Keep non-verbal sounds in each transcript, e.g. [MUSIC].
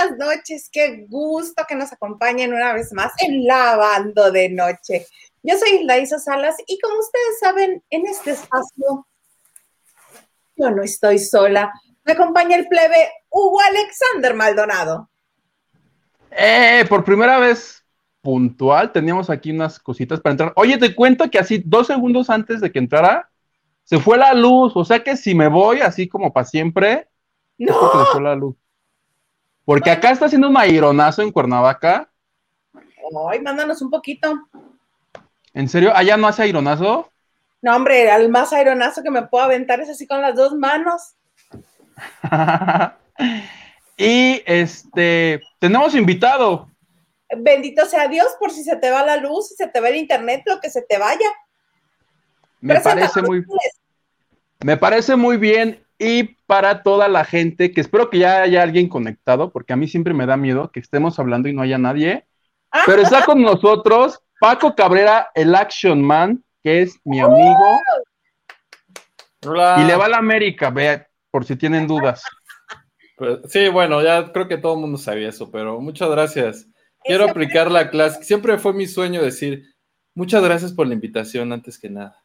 Buenas noches. Qué gusto que nos acompañen una vez más en Lavando de Noche. Yo soy Laisa Salas y como ustedes saben, en este espacio yo no estoy sola. Me acompaña el plebe Hugo Alexander Maldonado. Eh, por primera vez puntual, teníamos aquí unas cositas para entrar. Oye, te cuento que así dos segundos antes de que entrara, se fue la luz. O sea que si me voy así como para siempre, no. se fue la luz. Porque acá está haciendo un aironazo en Cuernavaca. Ay, mándanos un poquito. ¿En serio? ¿Allá no hace aironazo? No, hombre, el más aironazo que me puedo aventar es así con las dos manos. [LAUGHS] y este, tenemos invitado. Bendito sea Dios por si se te va la luz, si se te va el internet, lo que se te vaya. Me parece muy Me parece muy bien y para toda la gente que espero que ya haya alguien conectado porque a mí siempre me da miedo que estemos hablando y no haya nadie. Ah. Pero está con nosotros Paco Cabrera, el Action Man, que es mi amigo. Hola. Y le va a la América, ve, por si tienen dudas. Pues, sí, bueno, ya creo que todo el mundo sabía eso, pero muchas gracias. Quiero aplicar la clase. Siempre fue mi sueño decir, muchas gracias por la invitación antes que nada.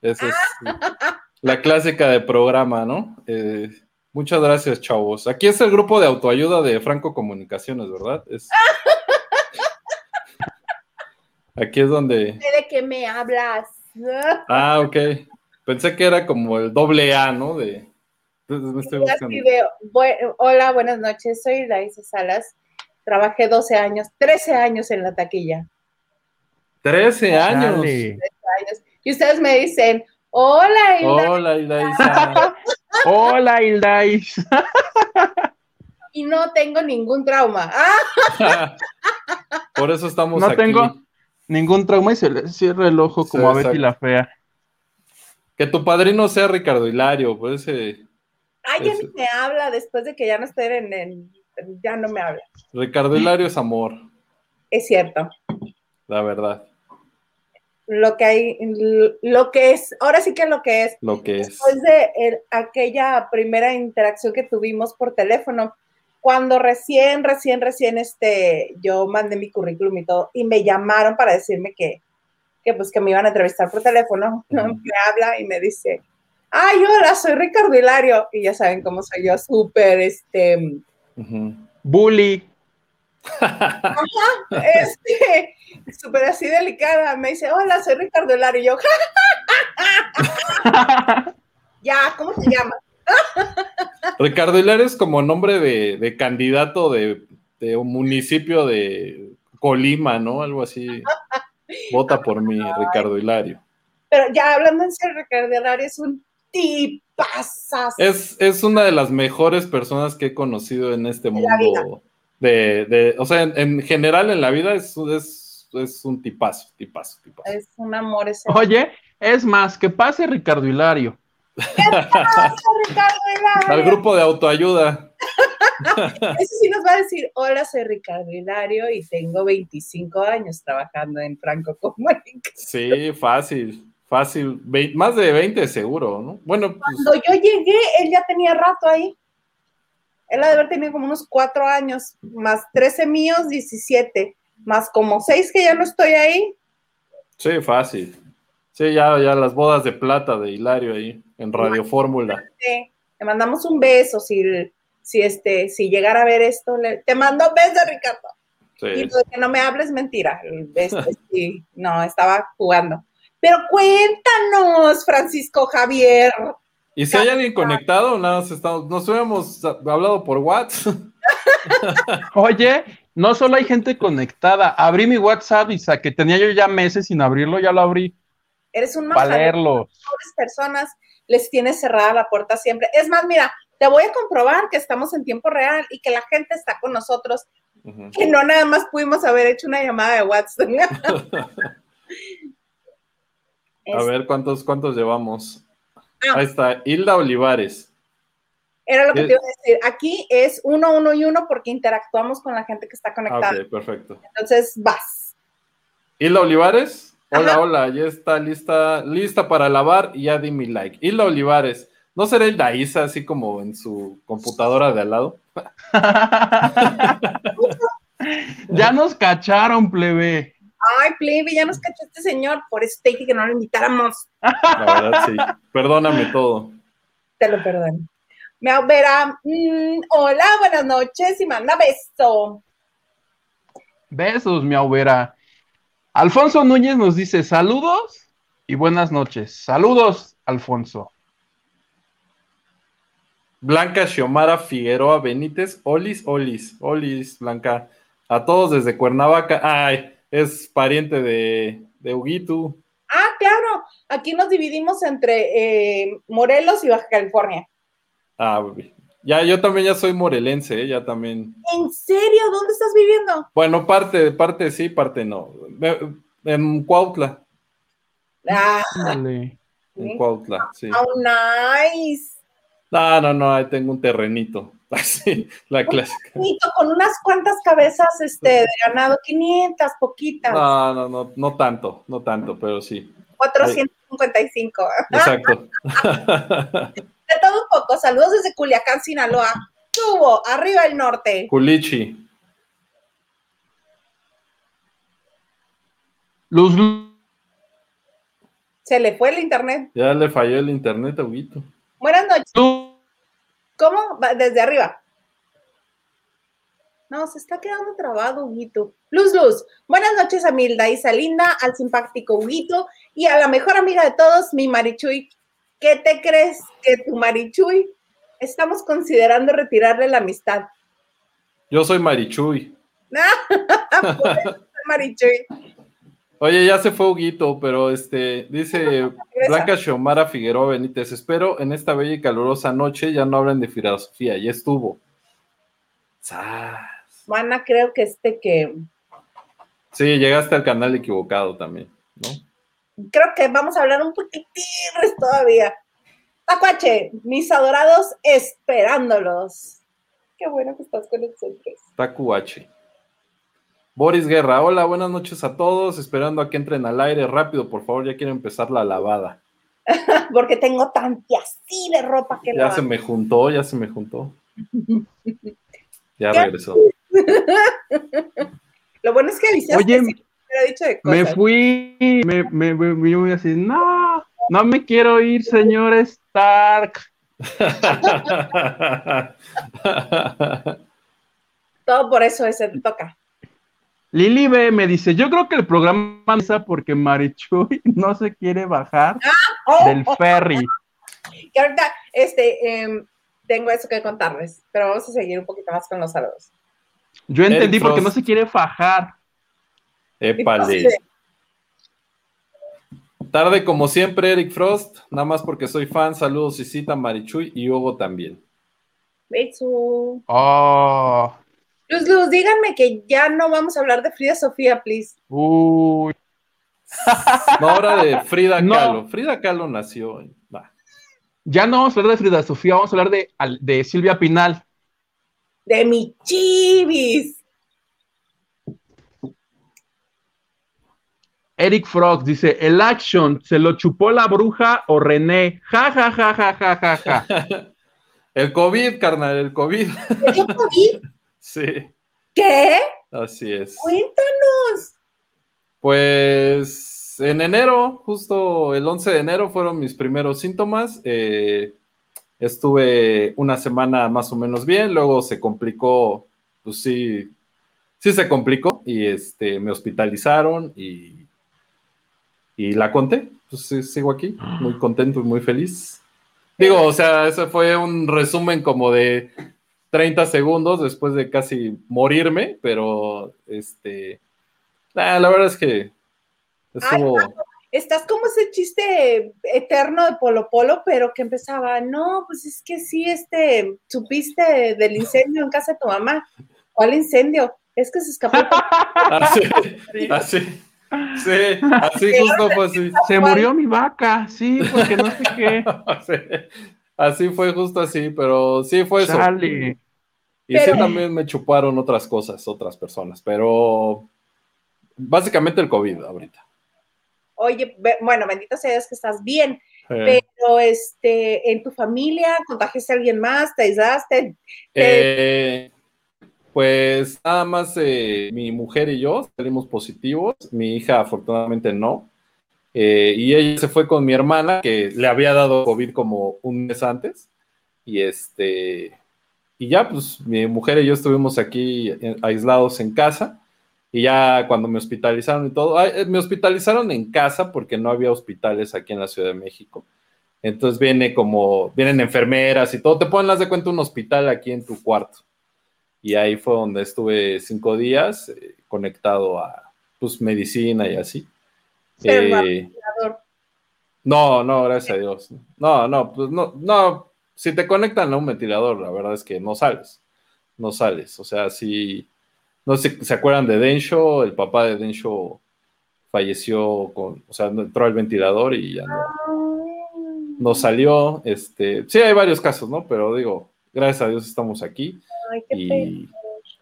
Esa es [LAUGHS] la clásica de programa, ¿no? Eh, muchas gracias, chavos. Aquí es el grupo de autoayuda de Franco Comunicaciones, ¿verdad? Es... [LAUGHS] Aquí es donde... ¿De qué me hablas? [LAUGHS] Ah, ok. Pensé que era como el doble A, ¿no? De... Me estoy buscando. Hola, buenas noches. Soy Laisa Salas. Trabajé 12 años, 13 años en la taquilla. 13 años. 13 años. Y ustedes me dicen, hola, Hilda. Hola, Hilda. [LAUGHS] hola, Hilda. y no tengo ningún trauma. [LAUGHS] Por eso estamos no aquí. No tengo ningún trauma y se le cierra el ojo como sí, a Betty la Fea. Que tu padrino sea Ricardo Hilario, por ese... Ay, ya ni me habla después de que ya no esté en el... Ya no me habla. Ricardo Hilario es amor. Es cierto. La verdad. Lo que hay, lo que es, ahora sí que lo que es. Lo que es. Después de el, aquella primera interacción que tuvimos por teléfono, cuando recién, recién, recién, este, yo mandé mi currículum y todo, y me llamaron para decirme que, que pues que me iban a entrevistar por teléfono, [LAUGHS] uh -huh. me habla y me dice, ay, hola, soy Ricardo Hilario, y ya saben cómo soy yo, súper, este... Uh -huh. Bully. Ajá, este, súper así delicada, me dice, hola, soy Ricardo Hilario, y yo, ya, ¿cómo te llamas? Ricardo Hilario es como nombre de, de candidato de, de, un municipio de Colima, ¿no? Algo así. Vota por mí, Ricardo Hilario. Pero ya hablando en serio, Ricardo Hilario es un tipazas. Es, es una de las mejores personas que he conocido en este mundo. De, de, o sea, en, en, general en la vida es, es, es un tipazo, tipazo, tipazo. Es un amor ese. Oye, es más, que pase Ricardo Hilario. ¿Qué pasa, Ricardo Hilario? Al grupo de autoayuda. [LAUGHS] Eso sí nos va a decir, hola, soy Ricardo Hilario y tengo 25 años trabajando en Franco Comunicación. Sí, fácil, fácil. Ve más de 20 seguro, ¿no? Bueno, pues... Cuando yo llegué, él ya tenía rato ahí. Él ha de haber tenido como unos 4 años, más 13 míos, 17, más como 6 que ya no estoy ahí. Sí, fácil. Sí, ya, ya las bodas de plata de Hilario ahí, en Radio Fórmula. Sí, le mandamos un beso si, si, este, si llegara a ver esto. Le, te mando un beso, Ricardo. Sí. Y lo de que no me hables mentira. Este, [LAUGHS] sí, no, estaba jugando. Pero cuéntanos, Francisco Javier. ¿Y si hay alguien conectado? Nada, nos, estamos, nos hubiéramos hablado por WhatsApp. [LAUGHS] Oye, no solo hay gente conectada. Abrí mi WhatsApp y que tenía yo ya meses sin abrirlo, ya lo abrí. Eres un Para leerlo. personas les tienes cerrada la puerta siempre. Es más, mira, te voy a comprobar que estamos en tiempo real y que la gente está con nosotros, uh -huh. que no nada más pudimos haber hecho una llamada de WhatsApp. [LAUGHS] a ver, ¿cuántos, cuántos llevamos? Ah. Ahí está, Hilda Olivares. Era lo que te iba a decir. Aquí es uno, uno y uno porque interactuamos con la gente que está conectada. Ok, perfecto. Entonces, vas. Hilda Olivares. Hola, Ajá. hola, ya está lista, lista para lavar y ya di mi like. Hilda Olivares, ¿No será el Daisa así como en su computadora de al lado? [LAUGHS] ya nos cacharon, plebe. Ay, plebe, ya nos cachó este señor. Por eso te dije que no lo invitáramos. La verdad, sí. Perdóname todo. Te lo perdono. Me verá. Mm, hola, buenas noches y manda beso. Besos, mi abuela. Alfonso Núñez nos dice saludos y buenas noches. Saludos, Alfonso. Blanca Xiomara Figueroa Benítez, Olis, Olis, Olis, Blanca. A todos desde Cuernavaca. Ay, es pariente de, de Huguito. Ah, claro. Aquí nos dividimos entre eh, Morelos y Baja California. Ah, ya, yo también ya soy morelense, ¿eh? ya también. ¿En serio? ¿Dónde estás viviendo? Bueno, parte, parte sí, parte no. En Cuautla. Ah, en Cuautla, sí. Oh, nice. No, no, no, ahí tengo un terrenito. Así, [LAUGHS] la clásica. Con unas cuantas cabezas este, de ganado, 500, poquitas. No, no, no, no tanto, no tanto, pero sí. 455. Exacto. De todo un poco. Saludos desde Culiacán, Sinaloa. Tubo, arriba el norte. Culichi. Luz. Se le fue el internet. Ya le falló el internet a Huguito. Buenas noches. ¿Cómo? Desde arriba. No, se está quedando trabado, Huguito. Luz, Luz. Buenas noches a Milda Linda, al simpático Huguito y a la mejor amiga de todos, mi Marichuy. ¿Qué te crees que tu Marichuy? Estamos considerando retirarle la amistad. Yo soy Marichuy. [LAUGHS] Marichuy. Oye, ya se fue Huguito, pero este, dice [LAUGHS] Blanca Xiomara Figueroa Benítez, espero en esta bella y calurosa noche ya no hablen de filosofía, ya estuvo. Mana, creo que este que... Sí, llegaste al canal equivocado también, ¿no? Creo que vamos a hablar un poquitín todavía. Tacuache, mis adorados esperándolos. Qué bueno que estás con nosotros. Tacuache. Boris Guerra, hola, buenas noches a todos, esperando a que entren al aire rápido, por favor, ya quiero empezar la lavada. [LAUGHS] Porque tengo tanta así de ropa que Ya se me juntó, ya se me juntó. ya [LAUGHS] regresó. [LAUGHS] Lo bueno es que avisaste. Oye, me fui, me, me, me, voy así, no, no me quiero ir, señor Stark. Todo por eso ese toca. Lili B me dice, yo creo que el programa empieza porque Marichuy [LAUGHS] no se quiere bajar ah, oh. del ferry. Que ahorita, este, em, tengo eso que contarles, pero vamos a seguir un poquito más con los saludos. Yo entendí porque no se quiere fajar. Épale. Tarde como siempre, Eric Frost, nada más porque soy fan, saludos y cita Marichuy y Hugo también. Beso. Oh. Luz, Luz, díganme que ya no vamos a hablar de Frida Sofía, please. Uy. [LAUGHS] No, ahora de Frida Kahlo. Frida Kahlo nació. Ya no vamos a hablar de Frida Sofía, vamos a hablar de, de Silvia Pinal. De mi chivis. Eric Frog dice, el action, ¿se lo chupó la bruja o René? Ja, ja, ja, ja, ja, ja, ja. [LAUGHS] el COVID, carnal, el COVID. ¿El COVID? Sí. ¿Qué? Así es. Cuéntanos. Pues en enero, justo el 11 de enero fueron mis primeros síntomas. Eh, estuve una semana más o menos bien, luego se complicó, pues sí, sí se complicó y este, me hospitalizaron y, y la conté. Pues sí, sigo aquí, muy contento y muy feliz. Digo, o sea, ese fue un resumen como de 30 segundos después de casi morirme, pero este, la verdad es que estuvo... estás como ese chiste eterno de Polo Polo, pero que empezaba, no, pues es que sí, este, supiste del incendio en casa de tu mamá. ¿Cuál incendio? Es que se escapó. [LAUGHS] así, así, sí, así justo fue así. Se murió mi vaca, sí, porque no sé qué. [LAUGHS] Así fue justo así, pero sí fue eso. Y sí también me chuparon otras cosas, otras personas, pero básicamente el COVID ahorita. Oye, bueno, bendito sea Dios que estás bien. Pero este, en tu familia, ¿contagiaste a alguien más? ¿Te aislaste? Eh, pues nada más eh, mi mujer y yo salimos positivos, mi hija afortunadamente no. Eh, y ella se fue con mi hermana, que le había dado COVID como un mes antes. Y este, y ya, pues mi mujer y yo estuvimos aquí aislados en casa. Y ya cuando me hospitalizaron y todo, me hospitalizaron en casa porque no había hospitales aquí en la Ciudad de México. Entonces viene como, vienen enfermeras y todo, te ponen las de cuenta un hospital aquí en tu cuarto. Y ahí fue donde estuve cinco días eh, conectado a pues medicina y así. Eh, no, no, gracias a Dios. No, no, pues no, no, si te conectan a un ventilador, la verdad es que no sales, no sales. O sea, si, no sé, ¿se acuerdan de Densho? El papá de Densho falleció con, o sea, entró al ventilador y ya no, no salió. Este, sí, hay varios casos, ¿no? Pero digo, gracias a Dios estamos aquí. y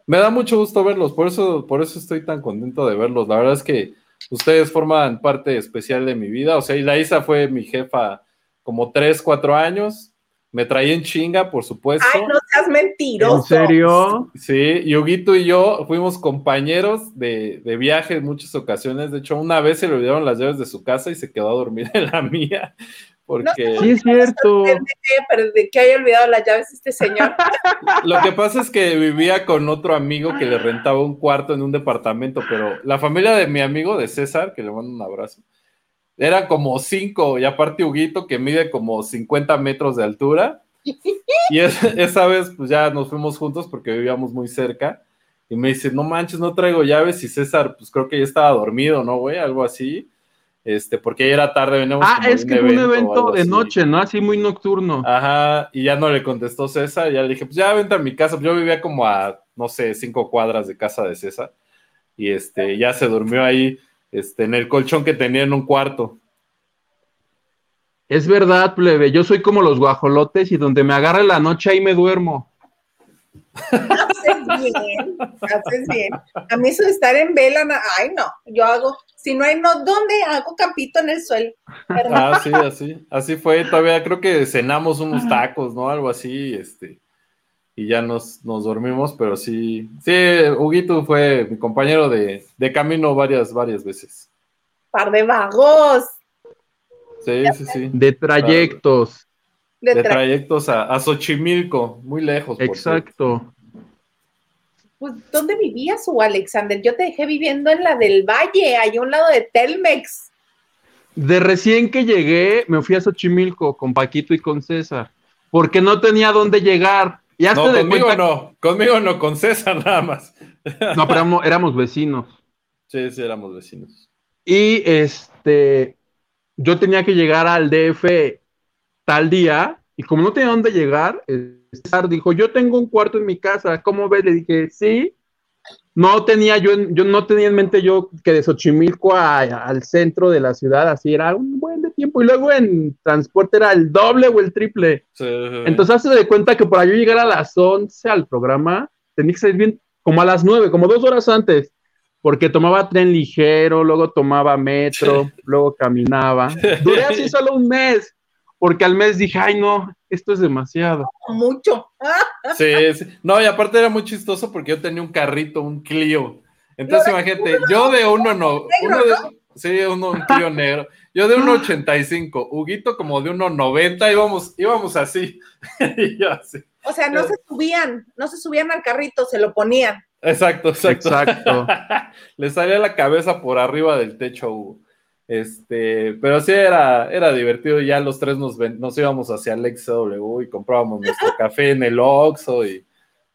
me da mucho gusto verlos, por eso, por eso estoy tan contento de verlos. La verdad es que ustedes forman parte especial de mi vida. O sea, y la Isa fue mi jefa como tres, cuatro años. Me traía en chinga, por supuesto. Ay, no seas mentiroso. ¿En serio? Sí, y Huguito y yo fuimos compañeros de, de viaje en muchas ocasiones. De hecho, una vez se le olvidaron las llaves de su casa y se quedó a dormir en la [LAUGHS] mía. Porque... sí, es cierto. Pero de que haya olvidado las llaves este señor. [LAUGHS] Lo que pasa es que vivía con otro amigo que le rentaba un cuarto en un departamento, pero la familia de mi amigo, de César, que le mando un abrazo, era como cinco, y aparte Huguito, que mide como 50 metros de altura. Y esa vez, pues ya nos fuimos juntos porque vivíamos muy cerca. Y me dice, no manches, no traigo llaves. Y César, pues creo que ya estaba dormido, ¿no, güey? Algo así este, porque ya era tarde, veníamos Ah, es que fue un evento de noche, ¿no? Así muy nocturno. Ajá, y ya no le contestó César, ya le dije, pues ya vente a mi casa, yo vivía como a, no sé, cinco cuadras de casa de César, y este, ya se durmió ahí, este, en el colchón que tenía en un cuarto. Es verdad, plebe, yo soy como los guajolotes y donde me agarre la noche ahí me duermo. Haces bien, haces bien. A mí eso de estar en vela, ay no, yo hago, si no hay no, ¿dónde hago campito en el suelo? [LAUGHS] Ah, sí, así, así fue, todavía creo que cenamos unos tacos, ¿no? Algo así, este, y ya nos, nos dormimos, pero sí, sí, Huguito fue mi compañero de, de camino varias, varias veces. Par de vagos. Sí, sí, sí. De trayectos de, trayectos a, a, Xochimilco, muy lejos. Exacto. Pues, ¿dónde vivías, o Alexander? Yo te dejé viviendo en la del Valle, ahí a un lado de Telmex. De recién que llegué, me fui a Xochimilco con Paquito y con César, porque no tenía dónde llegar. Ya no, conmigo no, conmigo no, con César nada más. No, pero éramos vecinos. Sí, sí, éramos vecinos. Y este, yo tenía que llegar al DF tal día, y como no tenía dónde llegar, César dijo, yo tengo un cuarto en mi casa, ¿cómo ves? Le dije, sí. No tenía yo, yo no tenía en mente yo que de Xochimilco al centro de la ciudad, así era un buen de tiempo, y luego en transporte era el doble o el triple. Entonces hace de cuenta que para yo llegar a las 11 al programa, tenía que salir bien como a las 9, como dos horas antes porque tomaba tren ligero, luego tomaba metro, luego caminaba. Duré así [LAUGHS] solo un mes porque al mes dije, ay no, esto es demasiado. Mucho. Sí, sí. No, y aparte era muy chistoso porque yo tenía un carrito, un Clio. Entonces imagínate, yo de uno no, uno de, sí, uno, un Clio negro. Yo de 1.85, Huguito como de 1.90, íbamos, íbamos así. [LAUGHS] y yo así. O sea, no se subían, no se subían al carrito, se lo ponían. Exacto, exacto. Exacto. [LAUGHS] Le salía la cabeza por arriba del techo a Hugo. Este, pero sí era, era divertido. Ya los tres nos, nos íbamos hacia el XW y comprábamos nuestro [LAUGHS] café en el Oxxo y,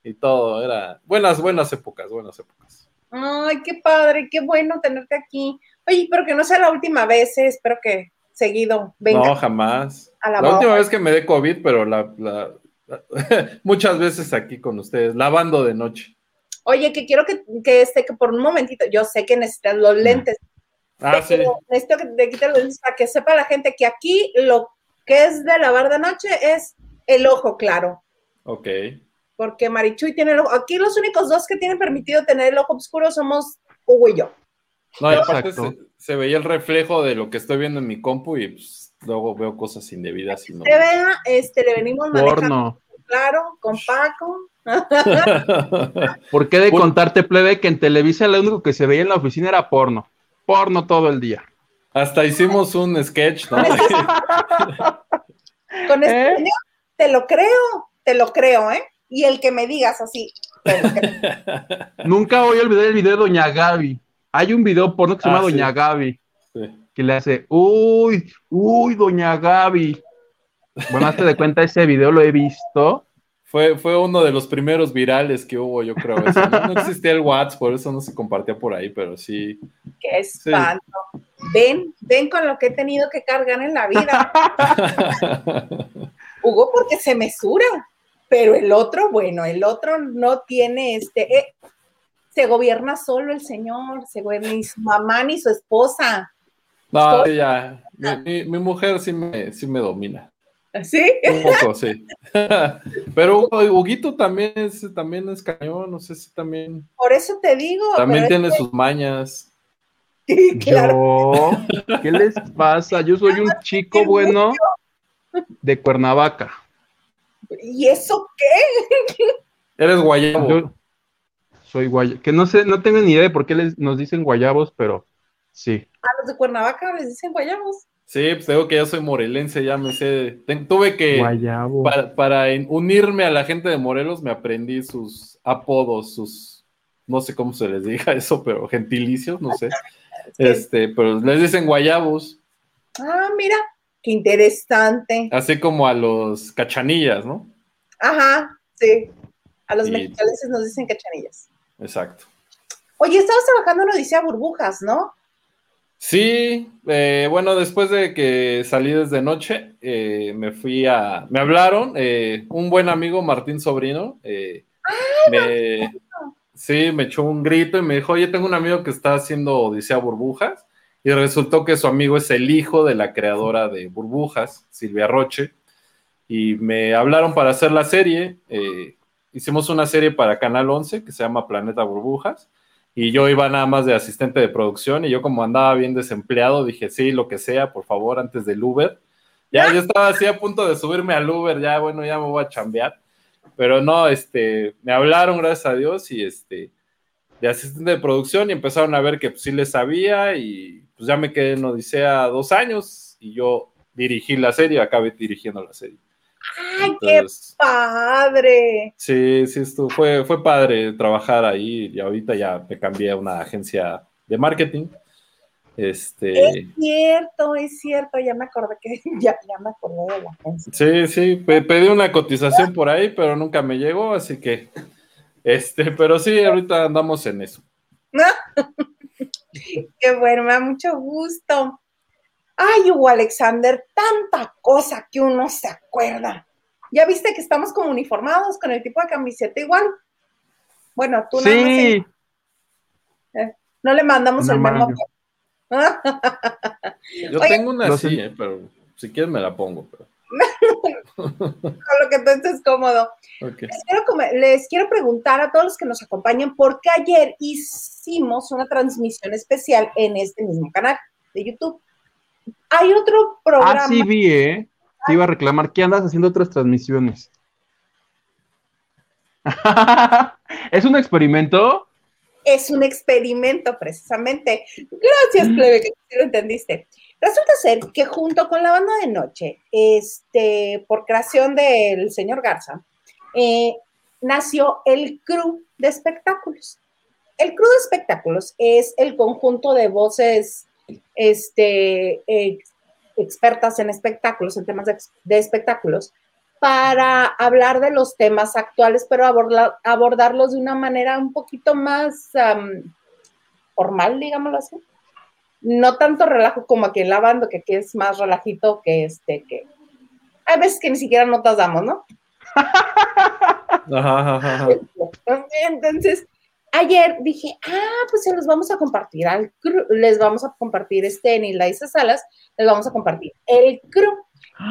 y, todo. Era buenas, buenas épocas, buenas épocas. Ay, qué padre, qué bueno tenerte aquí. Oye, pero que no sea la última vez, eh, espero que seguido venga. No, jamás. la, última vez que me dé COVID, pero la, la, [LAUGHS] muchas veces aquí con ustedes, lavando de noche. Oye, que quiero que, que, este, que por un momentito, yo sé que necesitas los lentes, Ah, sí. Necesito que te quite los para que sepa la gente que aquí lo que es de lavar de noche es el ojo claro. Ok. Porque Marichuy tiene el ojo. Aquí los únicos dos que tienen permitido tener el ojo oscuro somos Hugo y yo. No, y aparte se, veía el reflejo de lo que estoy viendo en mi compu y pues, luego veo cosas indebidas y no. Se vea, este, le venimos manejando, Porno. claro, con Paco. [LAUGHS] ¿Por qué de Por- contarte, plebe, que en Televisa lo único que se veía en la oficina era porno? Porno todo el día. Hasta hicimos un sketch, ¿no? [LAUGHS] Con este ¿Eh? señor, te lo creo, te lo creo, ¿eh? Y el que me digas así, te lo creo. [LAUGHS] Nunca voy a olvidar el video de Doña Gaby. Hay un video porno que se Ah, llama sí. Doña Gaby, Sí. que le hace, uy, uy, Doña Gaby. Bueno, hazte de cuenta, ese video lo he visto. Fue, fue uno de los primeros virales que hubo, yo creo. eso, ¿no? No existía el WhatsApp, por eso no se compartía por ahí, pero sí. Qué espanto. Ven, ven con lo que he tenido que cargar en la vida. [LAUGHS] Hugo, porque se mesura. Pero el otro, bueno, el otro no tiene este. eh, se gobierna solo el señor, se gobierna ni su mamá ni su esposa. No, ya. Mi, mi- mi mujer sí me, sí me domina. ¿Sí? Un poco, sí. [LAUGHS] Pero Huguito también es, también es cañón, no sé si también. Por eso te digo. También tiene sus mañas. claro. Yo, ¿qué les pasa? Yo soy un chico bueno de Cuernavaca. ¿Y eso qué? [LAUGHS] Eres guayabo. Yo soy guayabo. Que no sé, no tengo ni idea de por qué les, nos dicen guayabos, pero sí. A los de Cuernavaca les dicen guayabos. Sí, pues digo que ya soy morelense, ya me sé. Ten- tuve que. Guayabo. Para, para en- unirme a la gente de Morelos me aprendí sus apodos, sus, no sé cómo se les diga eso, pero gentilicios, no sé. Este, pero les dicen guayabos, Ah, mira, qué interesante. así como a los cachanillas, ¿no? Ajá, sí. A los Sí. mexicalenses nos dicen cachanillas. Exacto. Oye, estabas trabajando en Odisea Burbujas, ¿no? Sí, eh, bueno, después de que salí desde noche, eh, me fui a, me hablaron, eh, un buen amigo, Martín Sobrino, eh, me, sí, me echó un grito y me dijo, oye, tengo un amigo que está haciendo Odisea Burbujas, y resultó que su amigo es el hijo de la creadora de Burbujas, Silvia Roche, y me hablaron para hacer la serie, eh, hicimos una serie para Canal 11 que se llama Planeta Burbujas, y yo iba nada más de asistente de producción y yo como andaba bien desempleado dije, sí, lo que sea, por favor, antes del Uber. Ya yo estaba así a punto de subirme al Uber, ya bueno, ya me voy a chambear. Pero no, este, me hablaron, gracias a Dios, y este, de asistente de producción y empezaron a ver que pues, sí les sabía y pues ya me quedé en Odisea dos años y yo dirigí la serie, acabé dirigiendo la serie. ¡Ay, qué padre! Sí, sí, estuvo, fue, fue padre trabajar ahí y ahorita ya me cambié a una agencia de marketing. Este, Es cierto, es cierto, ya me acordé que [LAUGHS] ya, ya me acordé de la agencia. sí, sí, pe- pedí una cotización por ahí, pero nunca me llegó, así que, este, pero sí, ahorita andamos en eso. [LAUGHS] Qué bueno, me da mucho gusto. Ay, Hugo Alexander, tanta cosa que uno se acuerda. Ya viste que estamos como uniformados con el tipo de camiseta igual. Bueno, tú nada más Sí, en- no le mandamos No el memo. Yo Oye, tengo una así, eh, pero si quieres me la pongo. Pero, [LAUGHS] con lo que tú estés cómodo. Les quiero, les quiero preguntar a todos los que nos acompañan, por qué ayer hicimos una transmisión especial en este mismo canal de YouTube. Hay otro programa. ah, sí vi, ¿eh? Te iba a reclamar que andas haciendo otras transmisiones. [LAUGHS] ¿Es un experimento? es un experimento precisamente. Gracias, plebe, que lo entendiste. Resulta ser que junto con la banda de noche, este, por creación del señor Garza, eh, nació el crew de espectáculos. El crew de espectáculos es el conjunto de voces este, ex- expertas en espectáculos, en temas de, espectáculos, para hablar de los temas actuales, pero aborda- abordarlos de una manera un poquito más formal, digámoslo así. No tanto relajo como aquí en la banda, que aquí es más relajito que este, que hay veces que ni siquiera notas damos, ¿no? [LAUGHS] Entonces, ayer dije, ah, pues se los vamos a compartir al crew, les vamos a compartir este en Isla Isa Salas, les vamos a compartir el crew.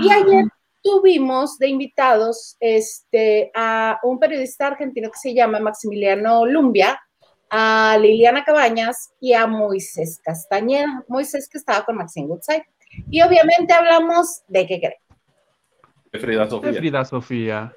Y ayer tuvimos de invitados este, a un periodista argentino que se llama Maximiliano Lumbia, a Liliana Cabañas y a Moisés Castañeda. Moisés que estaba con Maxine Goodside. Y obviamente hablamos de qué creen. De Frida Sofía. De Frida Sofía.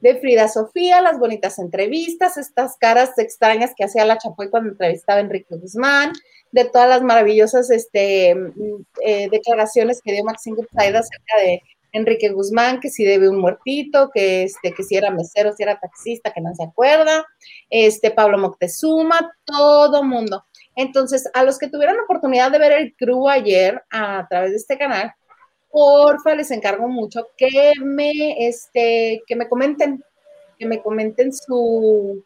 De Frida Sofía, las bonitas entrevistas, estas caras extrañas que hacía la Chapoy cuando entrevistaba a Enrique Guzmán, de todas las maravillosas este, mm, eh, declaraciones que dio Maxine Goodside acerca de Enrique Guzmán, que si debe un muertito, que, este, que si era mesero, si era taxista, que no se acuerda, este, Pablo Moctezuma, todo mundo. Entonces, a los que tuvieron la oportunidad de ver el crew ayer a través de este canal, porfa, les encargo mucho que me, este, que me comenten, que me comenten su,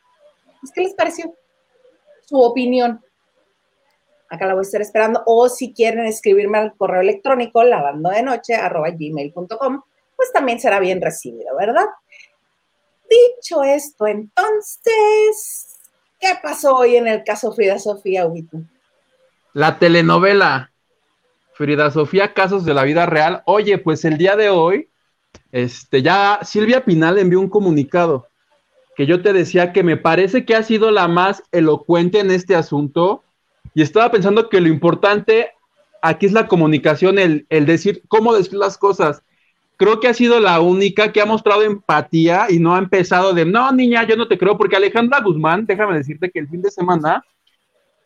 pues, ¿qué les pareció? Su opinión. Acá la voy a estar esperando. O si quieren escribirme al correo electrónico lavando de noche arroba gmail.com, pues también será bien recibido, ¿verdad? Dicho esto, entonces, ¿qué pasó hoy en el caso Frida Sofía Huito? La telenovela Frida Sofía, casos de la vida real. Oye, pues el día de hoy, este, ya Silvia Pinal envió un comunicado que yo te decía que me parece que ha sido la más elocuente en este asunto y estaba pensando que lo importante aquí es la comunicación, el, el decir cómo decir las cosas. Creo que ha sido la única que ha mostrado empatía y no ha empezado de, no, niña, yo no te creo, porque Alejandra Guzmán, déjame decirte que el fin de semana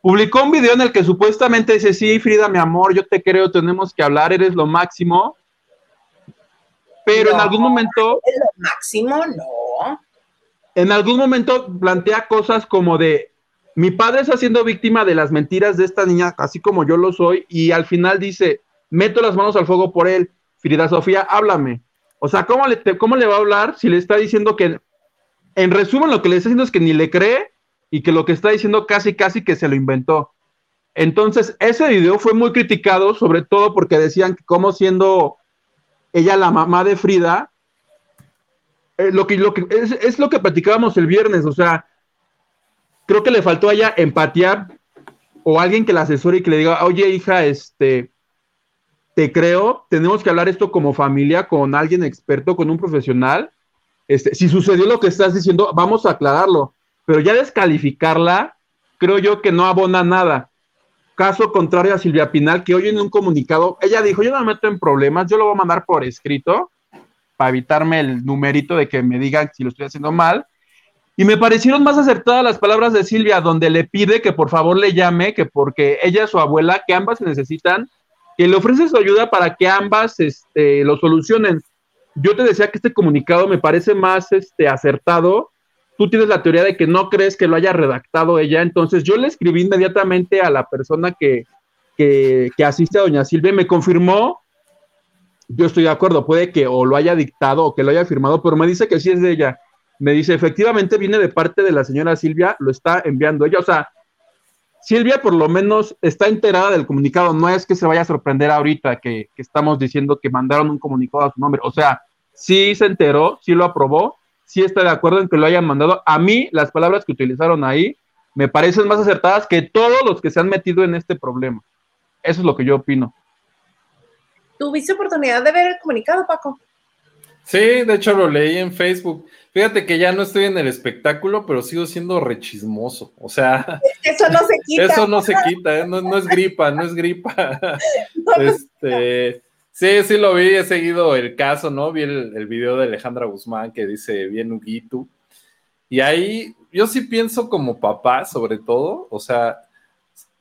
publicó un video en el que supuestamente dice, sí, Frida, mi amor, yo te creo, tenemos que hablar, eres lo máximo. Pero en algún momento... Es lo máximo, no. En algún momento plantea cosas como de, mi padre está siendo víctima de las mentiras de esta niña, así como yo lo soy, y al final dice, meto las manos al fuego por él. Frida Sofía, háblame. O sea, ¿cómo le, ¿cómo le va a hablar si le está diciendo que, en resumen, lo que le está diciendo es que ni le cree y que lo que está diciendo casi, casi que se lo inventó? Entonces, ese video fue muy criticado, sobre todo porque decían que como siendo ella la mamá de Frida, eh, lo que, lo que es, es lo que platicábamos el viernes, o sea, creo que le faltó a ella empatía o alguien que la asesore y que le diga, oye hija, este, te creo, tenemos que hablar esto como familia, con alguien experto, con un profesional. Este, si sucedió lo que estás diciendo, vamos a aclararlo, pero ya descalificarla, creo yo que no abona nada. Caso contrario a Silvia Pinal, que hoy en un comunicado, ella dijo, yo no me meto en problemas, yo lo voy a mandar por escrito para evitarme el numerito de que me digan si lo estoy haciendo mal. Y me parecieron más acertadas las palabras de Silvia, donde le pide que por favor le llame, que porque ella es su abuela, que ambas se necesitan, que le ofrece su ayuda para que ambas este, lo solucionen. Yo te decía que este comunicado me parece más este, acertado. Tú tienes la teoría de que no crees que lo haya redactado ella, entonces yo le escribí inmediatamente a la persona que, que, que asiste a doña Silvia y me confirmó yo estoy de acuerdo, puede que o lo haya dictado o que lo haya firmado, pero me dice que sí es de ella me dice, efectivamente viene de parte de la señora Silvia, lo está enviando ella. O sea, Silvia por lo menos está enterada del comunicado, no es que se vaya a sorprender ahorita que, estamos diciendo que mandaron un comunicado a su nombre. O sea, sí se enteró, sí lo aprobó, sí está de acuerdo en que lo hayan mandado. A mí, las palabras que utilizaron ahí me parecen más acertadas que todos los que se han metido en este problema. Eso es lo que yo opino. ¿Tuviste oportunidad de ver el comunicado, Paco? Sí, de hecho lo leí en Facebook. Fíjate que ya no estoy en el espectáculo, pero sigo siendo rechismoso. O sea, [LAUGHS] eso no se quita. Eso no se quita, ¿eh? no, es gripa, no es gripa. [LAUGHS] este, sí, sí lo vi, he seguido el caso, ¿no? Vi el, el video de Alejandra Guzmán que dice bien Huguito. Y ahí yo sí pienso como papá, sobre todo, o sea,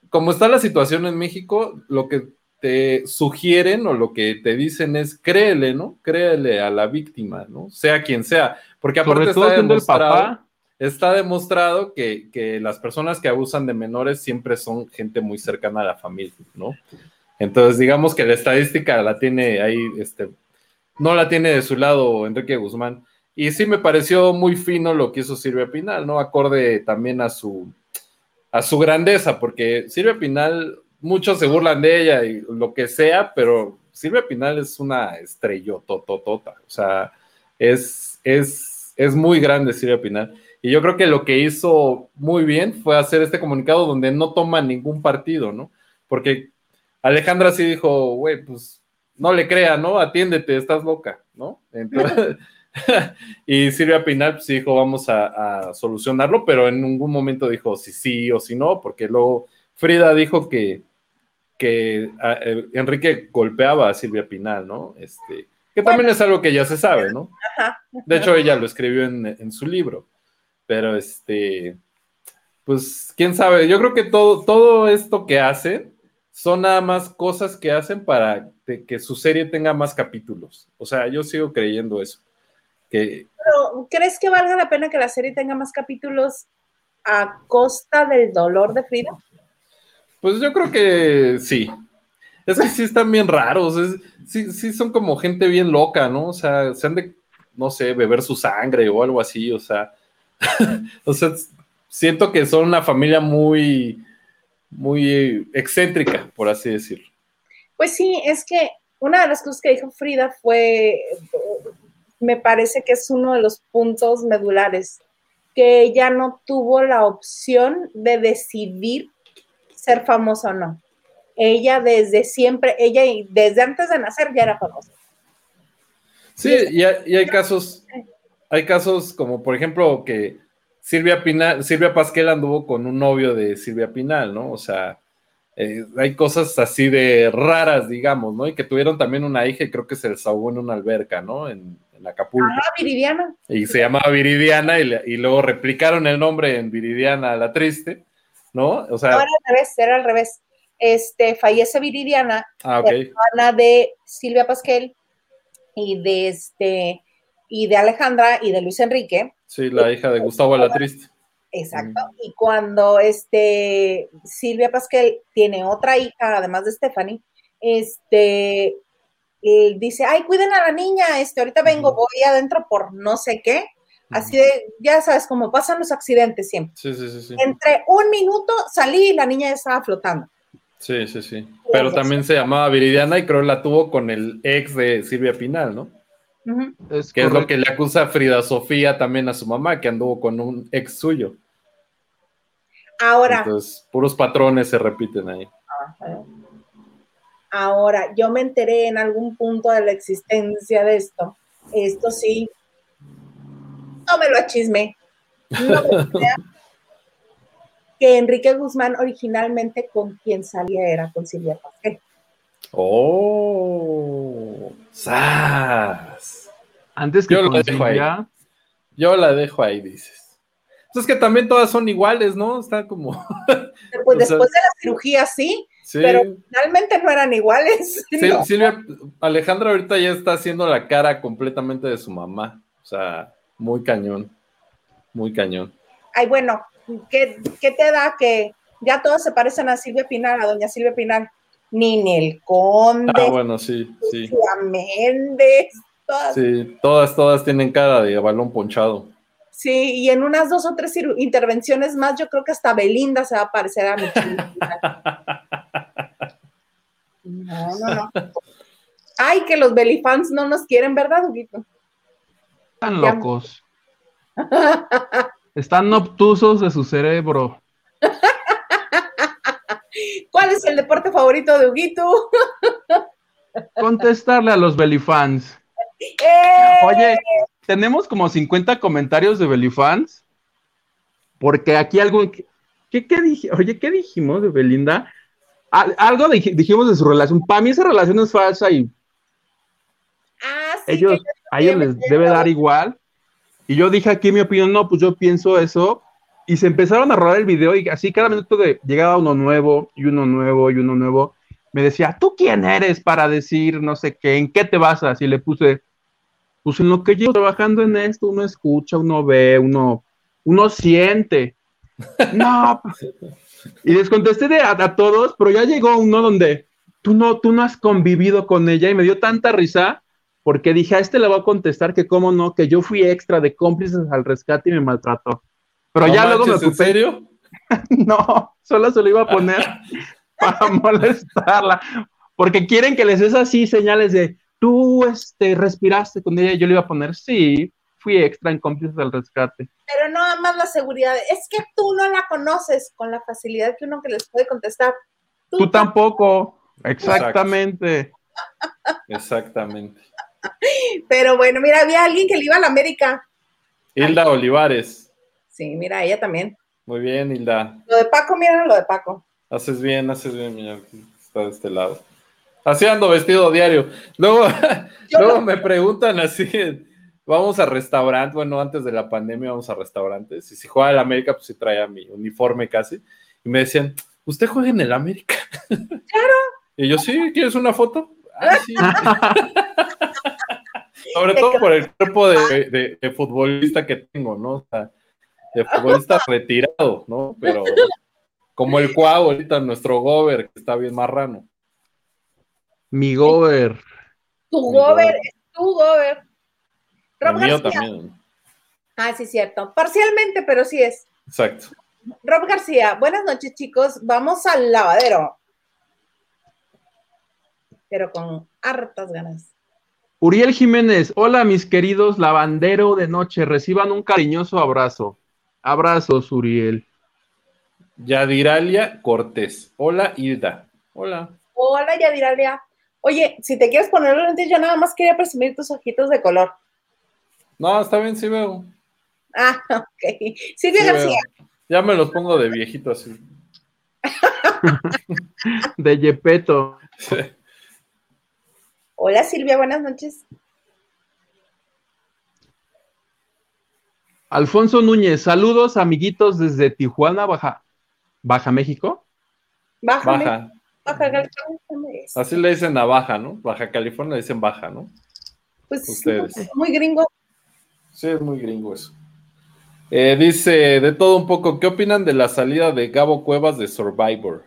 como está la situación en México, lo que te sugieren o lo que te dicen es créele, ¿no? Créele a la víctima, ¿no? Sea quien sea. Porque aparte está demostrado, está demostrado que, que, las personas que abusan de menores siempre son gente muy cercana a la familia, ¿no? Entonces, digamos que la estadística la tiene ahí, este, no la tiene de su lado Enrique Guzmán. Y sí me pareció muy fino lo que hizo Silvia Pinal, ¿no? Acorde también a su, a su grandeza, porque Silvia Pinal muchos se burlan de ella y lo que sea, pero Silvia Pinal es una estrellotototota. O sea, es, es, es muy grande Silvia Pinal. Y yo creo que lo que hizo muy bien fue hacer este comunicado donde no toma ningún partido, ¿no? Porque Alejandra sí dijo, güey, pues no le crea, ¿no? Atiéndete, estás loca, ¿no? Entonces, [LAUGHS] y Silvia Pinal pues dijo, vamos a, a, solucionarlo, pero en ningún momento dijo si sí o si no, porque luego Frida dijo que, que eh, Enrique golpeaba a Silvia Pinal, ¿no? Este, que también es algo que ya se sabe, ¿no? De hecho, ella lo escribió en, en, su libro. Pero este, pues, quién sabe, yo creo que todo, todo esto que hacen son nada más cosas que hacen para que su serie tenga más capítulos. O sea, yo sigo creyendo eso. Que... Pero, ¿crees que valga la pena que la serie tenga más capítulos a costa del dolor de Frida? Pues yo creo que sí. Es que sí están bien raros. sí, sí son como gente bien loca, ¿no? O sea, se han de, no sé, beber su sangre o algo así. O sea, [LAUGHS] o sea, siento que son una familia muy, muy excéntrica, por así decirlo. Pues sí, es que una de las cosas que dijo Frida fue, me parece que es uno de los puntos medulares, que ella no tuvo la opción de decidir ser famosa o no. Ella desde siempre, ella desde antes de nacer ya era famosa. Sí, y hay, casos, hay casos como por ejemplo que Silvia Pinal, Silvia Pasquel anduvo con un novio de Silvia Pinal, ¿no? O sea, eh, hay cosas así de raras, digamos, ¿no? Y que tuvieron también una hija y creo que se desahogó en una alberca, ¿no? En, en Acapulco. Ah, Viridiana. Y se llamaba Viridiana y, y, luego replicaron el nombre en Viridiana la Triste. ¿no? O sea, era al revés, era al revés. Este, fallece Viridiana, ah, okay. hermana de Silvia Pasquel y de este y de Alejandra y de Luis Enrique. Sí, la hija de Gustavo la Triste. Exacto. Y cuando este Silvia Pasquel tiene otra hija, además de Stephanie, este dice, ay, cuiden a la niña, este, ahorita vengo, voy adentro por no sé qué. Así de, ya sabes, como pasan los accidentes siempre. Sí, sí, sí, sí. Entre un minuto salí y la niña ya estaba flotando. Sí, sí, sí. Pero también se llamaba Viridiana y creo que la tuvo con el ex de Silvia Pinal, ¿no? Es que es lo que le acusa Frida Sofía también a su mamá, que anduvo con un ex suyo. Ahora. Entonces, puros patrones se repiten ahí. Ahora, yo me enteré en algún punto de la existencia de esto. Esto sí, no me lo achisme. No [LAUGHS] que Enrique Guzmán originalmente con quien salía era con Silvia Pasquel. Oh, ¡Sas! Antes que yo la dejo ahí. Yo la dejo ahí, dices. Entonces que también todas son iguales, ¿no? Está como. [LAUGHS] Pues después de la cirugía, sí, sí, pero finalmente no eran iguales. [LAUGHS] Sí, Silvia, Alejandra ahorita ya está haciendo la cara completamente de su mamá. O sea, muy cañón, muy cañón. Ay, bueno, ¿qué, te da que ya todos se parecen a Silvia Pinal, a doña Silvia Pinal? Ninel Conde. Ah, bueno, sí, sí. Méndez. Todas. Sí, todas, todas tienen cara de balón ponchado. Sí, y en unas dos o tres intervenciones más, yo creo que hasta Belinda se va a parecer a mi [LAUGHS] No, no, no. Ay, que los Belifans no nos quieren, ¿verdad, Huguito? Están locos. Están obtusos de su cerebro. ¿Cuál es el deporte favorito de Huguito? [LAUGHS] Contestarle a los Belifans. ¡Eh! Oye, tenemos como 50 comentarios de Belifans. Porque aquí algo. ¿Qué, qué dije? Oye, ¿qué dijimos de Belinda? algo dijimos de su relación. Para mí esa relación es falsa y. Ah, sí, ellos a ellos les debe dar igual. Y yo dije aquí mi opinión, no, pues yo pienso eso. Y se empezaron a rodar el video y así cada minuto de llegaba uno nuevo y uno nuevo y uno nuevo. Me decía, ¿tú quién eres para decir no sé qué? ¿En qué te basas? Y le puse, pues en lo que llevo trabajando en esto, uno escucha, uno ve, uno, uno siente. [LAUGHS] no. Y les contesté de a, a, todos, pero ya llegó uno donde tú no, tú no has convivido con ella y me dio tanta risa porque dije, a este le voy a contestar que cómo no, que yo fui extra de cómplices al rescate y me maltrató. Pero ya luego me ocupé. ¿En serio? [LAUGHS] no, solo se lo iba a poner [LAUGHS] para molestarla, porque quieren que les des así señales de, tú este, respiraste con ella, yo le iba a poner, sí, fui extra en cómplices al rescate. Pero no más la seguridad, es que tú no la conoces con la facilidad que uno que les puede contestar. Tú, tú tampoco, exactamente. [LAUGHS] Exactamente. Pero bueno, mira, había alguien que le iba a la América. Hilda Olivares. Sí, mira, ella también. Muy bien, Hilda. Lo de Paco, mira lo de Paco. Haces bien, haces bien, mira. está de este lado. Así ando vestido diario. Luego, [LAUGHS] luego me preguntan así, vamos a restaurante, bueno, antes de la pandemia vamos a restaurantes, y si juega el América, pues sí traía mi uniforme casi, y me decían, ¿usted juega en el América? [LAUGHS] Claro. Y yo, sí, ¿quieres una foto? Ah, sí. [LAUGHS] Sobre todo por el cuerpo de, de, futbolista que tengo, ¿no? O sea, de futbolista retirado, ¿no? Pero como el Cuau, ahorita nuestro Gober, que está bien marrano. Mi Gober. Tu Gober, es tu Gober. Rob el mío también. Ah, sí, cierto. Parcialmente, pero sí es. Exacto. Rob García, buenas noches, chicos. Vamos al lavadero. Pero con hartas ganas. Uriel Jiménez, hola mis queridos lavandero de noche, reciban un cariñoso abrazo. Abrazos, Uriel. Yadiralia Cortés, hola Hilda. Hola. Hola Yadiralia. Oye, si te quieres poner los lentes, yo nada más quería presumir tus ojitos de color. No, está bien, sí veo. Ah, [LAUGHS] ok. Silvia García. Ya me los pongo de viejito así. de Yepeto. [LAUGHS] Sí. Hola Silvia, buenas noches. Alfonso Núñez, saludos amiguitos desde Tijuana, Baja, Baja México. Baja. Baja. Baja Así le dicen a Baja, ¿no? Baja California le dicen Baja, ¿no? Pues Ustedes. muy gringo. Sí, es muy gringo eso. Eh, dice, de todo un poco, ¿qué opinan de la salida de Gabo Cuevas de Survivor?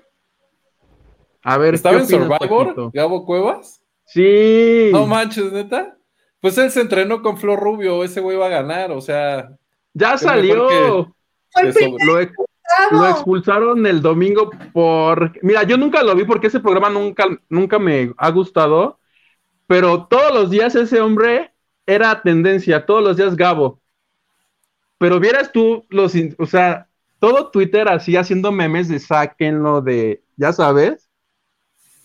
A ver, ¿estaba en Survivor, Gabo Cuevas? Sí. No manches, neta. Pues él se entrenó con Flor Rubio, ese güey va a ganar, o sea. Ya salió. lo, lo, expulsaron el domingo por. Mira, yo nunca lo vi porque ese programa nunca, nunca me ha gustado. Pero todos los días ese hombre era tendencia, todos los días Gabo. Pero vieras tú los, o sea, todo Twitter así haciendo memes de sáquenlo de, ya sabes.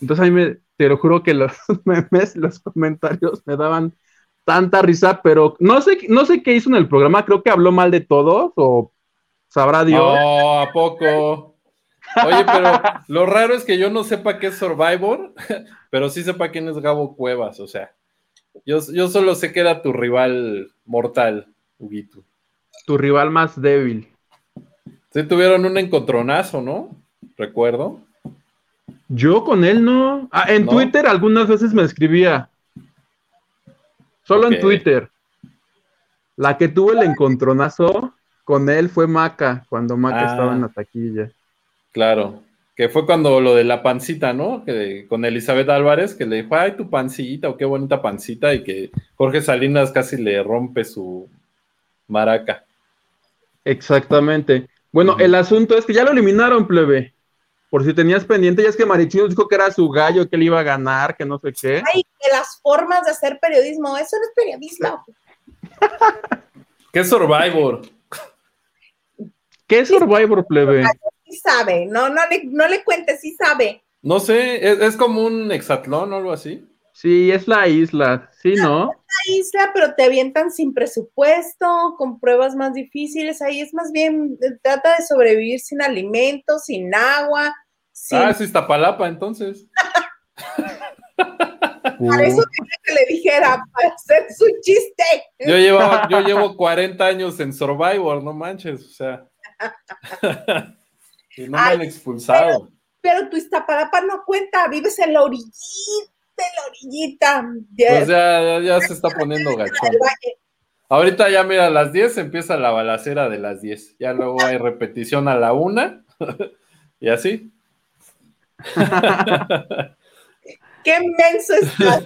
Entonces a mí me, te lo juro que los [LAUGHS] memes, los comentarios me daban tanta risa, pero no sé, no sé qué hizo en el programa, creo que habló mal de todos o sabrá Dios. No, ¿a poco? Oye, pero lo raro es que yo no sepa qué es Survivor, [LAUGHS] pero sí sepa quién es Gabo Cuevas, o sea, yo, yo solo sé que era tu rival mortal, Huguito. Tu rival más débil. Sí, tuvieron un encontronazo, ¿no? Recuerdo. Yo con él no. Ah, en Twitter algunas veces me escribía. Solo en Twitter. La que tuvo el encontronazo con él fue Maca, cuando Maca ah. estaba en la taquilla. Claro, que fue cuando lo de la pancita, ¿no? Que con Elizabeth Álvarez, que le dijo, ay, tu pancita, o qué bonita pancita, y que Jorge Salinas casi le rompe su maraca. Exactamente. Bueno, el asunto es que ya lo eliminaron, plebe. Por si tenías pendiente, ya es que Marichino dijo que era su gallo, que él iba a ganar, que no sé qué. Ay, que las formas de hacer periodismo, eso no es periodismo. ¿Qué es Survivor? ¿Qué es Survivor, plebe? Sí sabe, no, no le, no le cuentes, sí sabe. No sé, es, es como un hexatlón o algo así. Sí, es la isla, sí, ¿no? Es [LAUGHS] la isla, pero te avientan sin presupuesto, con pruebas más difíciles. Ahí es más bien, eh, trata de sobrevivir sin alimentos, sin agua. Ah, es Iztapalapa, entonces. [LAUGHS] Para eso quería que le dijera, para hacer su chiste. Yo llevo, yo llevo 40 años en Survivor, no manches, o sea. [LAUGHS] y no me han expulsado. Pero, pero tu Iztapalapa no cuenta, vives en la orillita la orillita. Pues ya, ya, se está poniendo gachón. Ahorita ya mira, a las 10 empieza la balacera de las 10. Ya luego hay repetición a la una [LAUGHS] y así. [LAUGHS] Qué menso estás.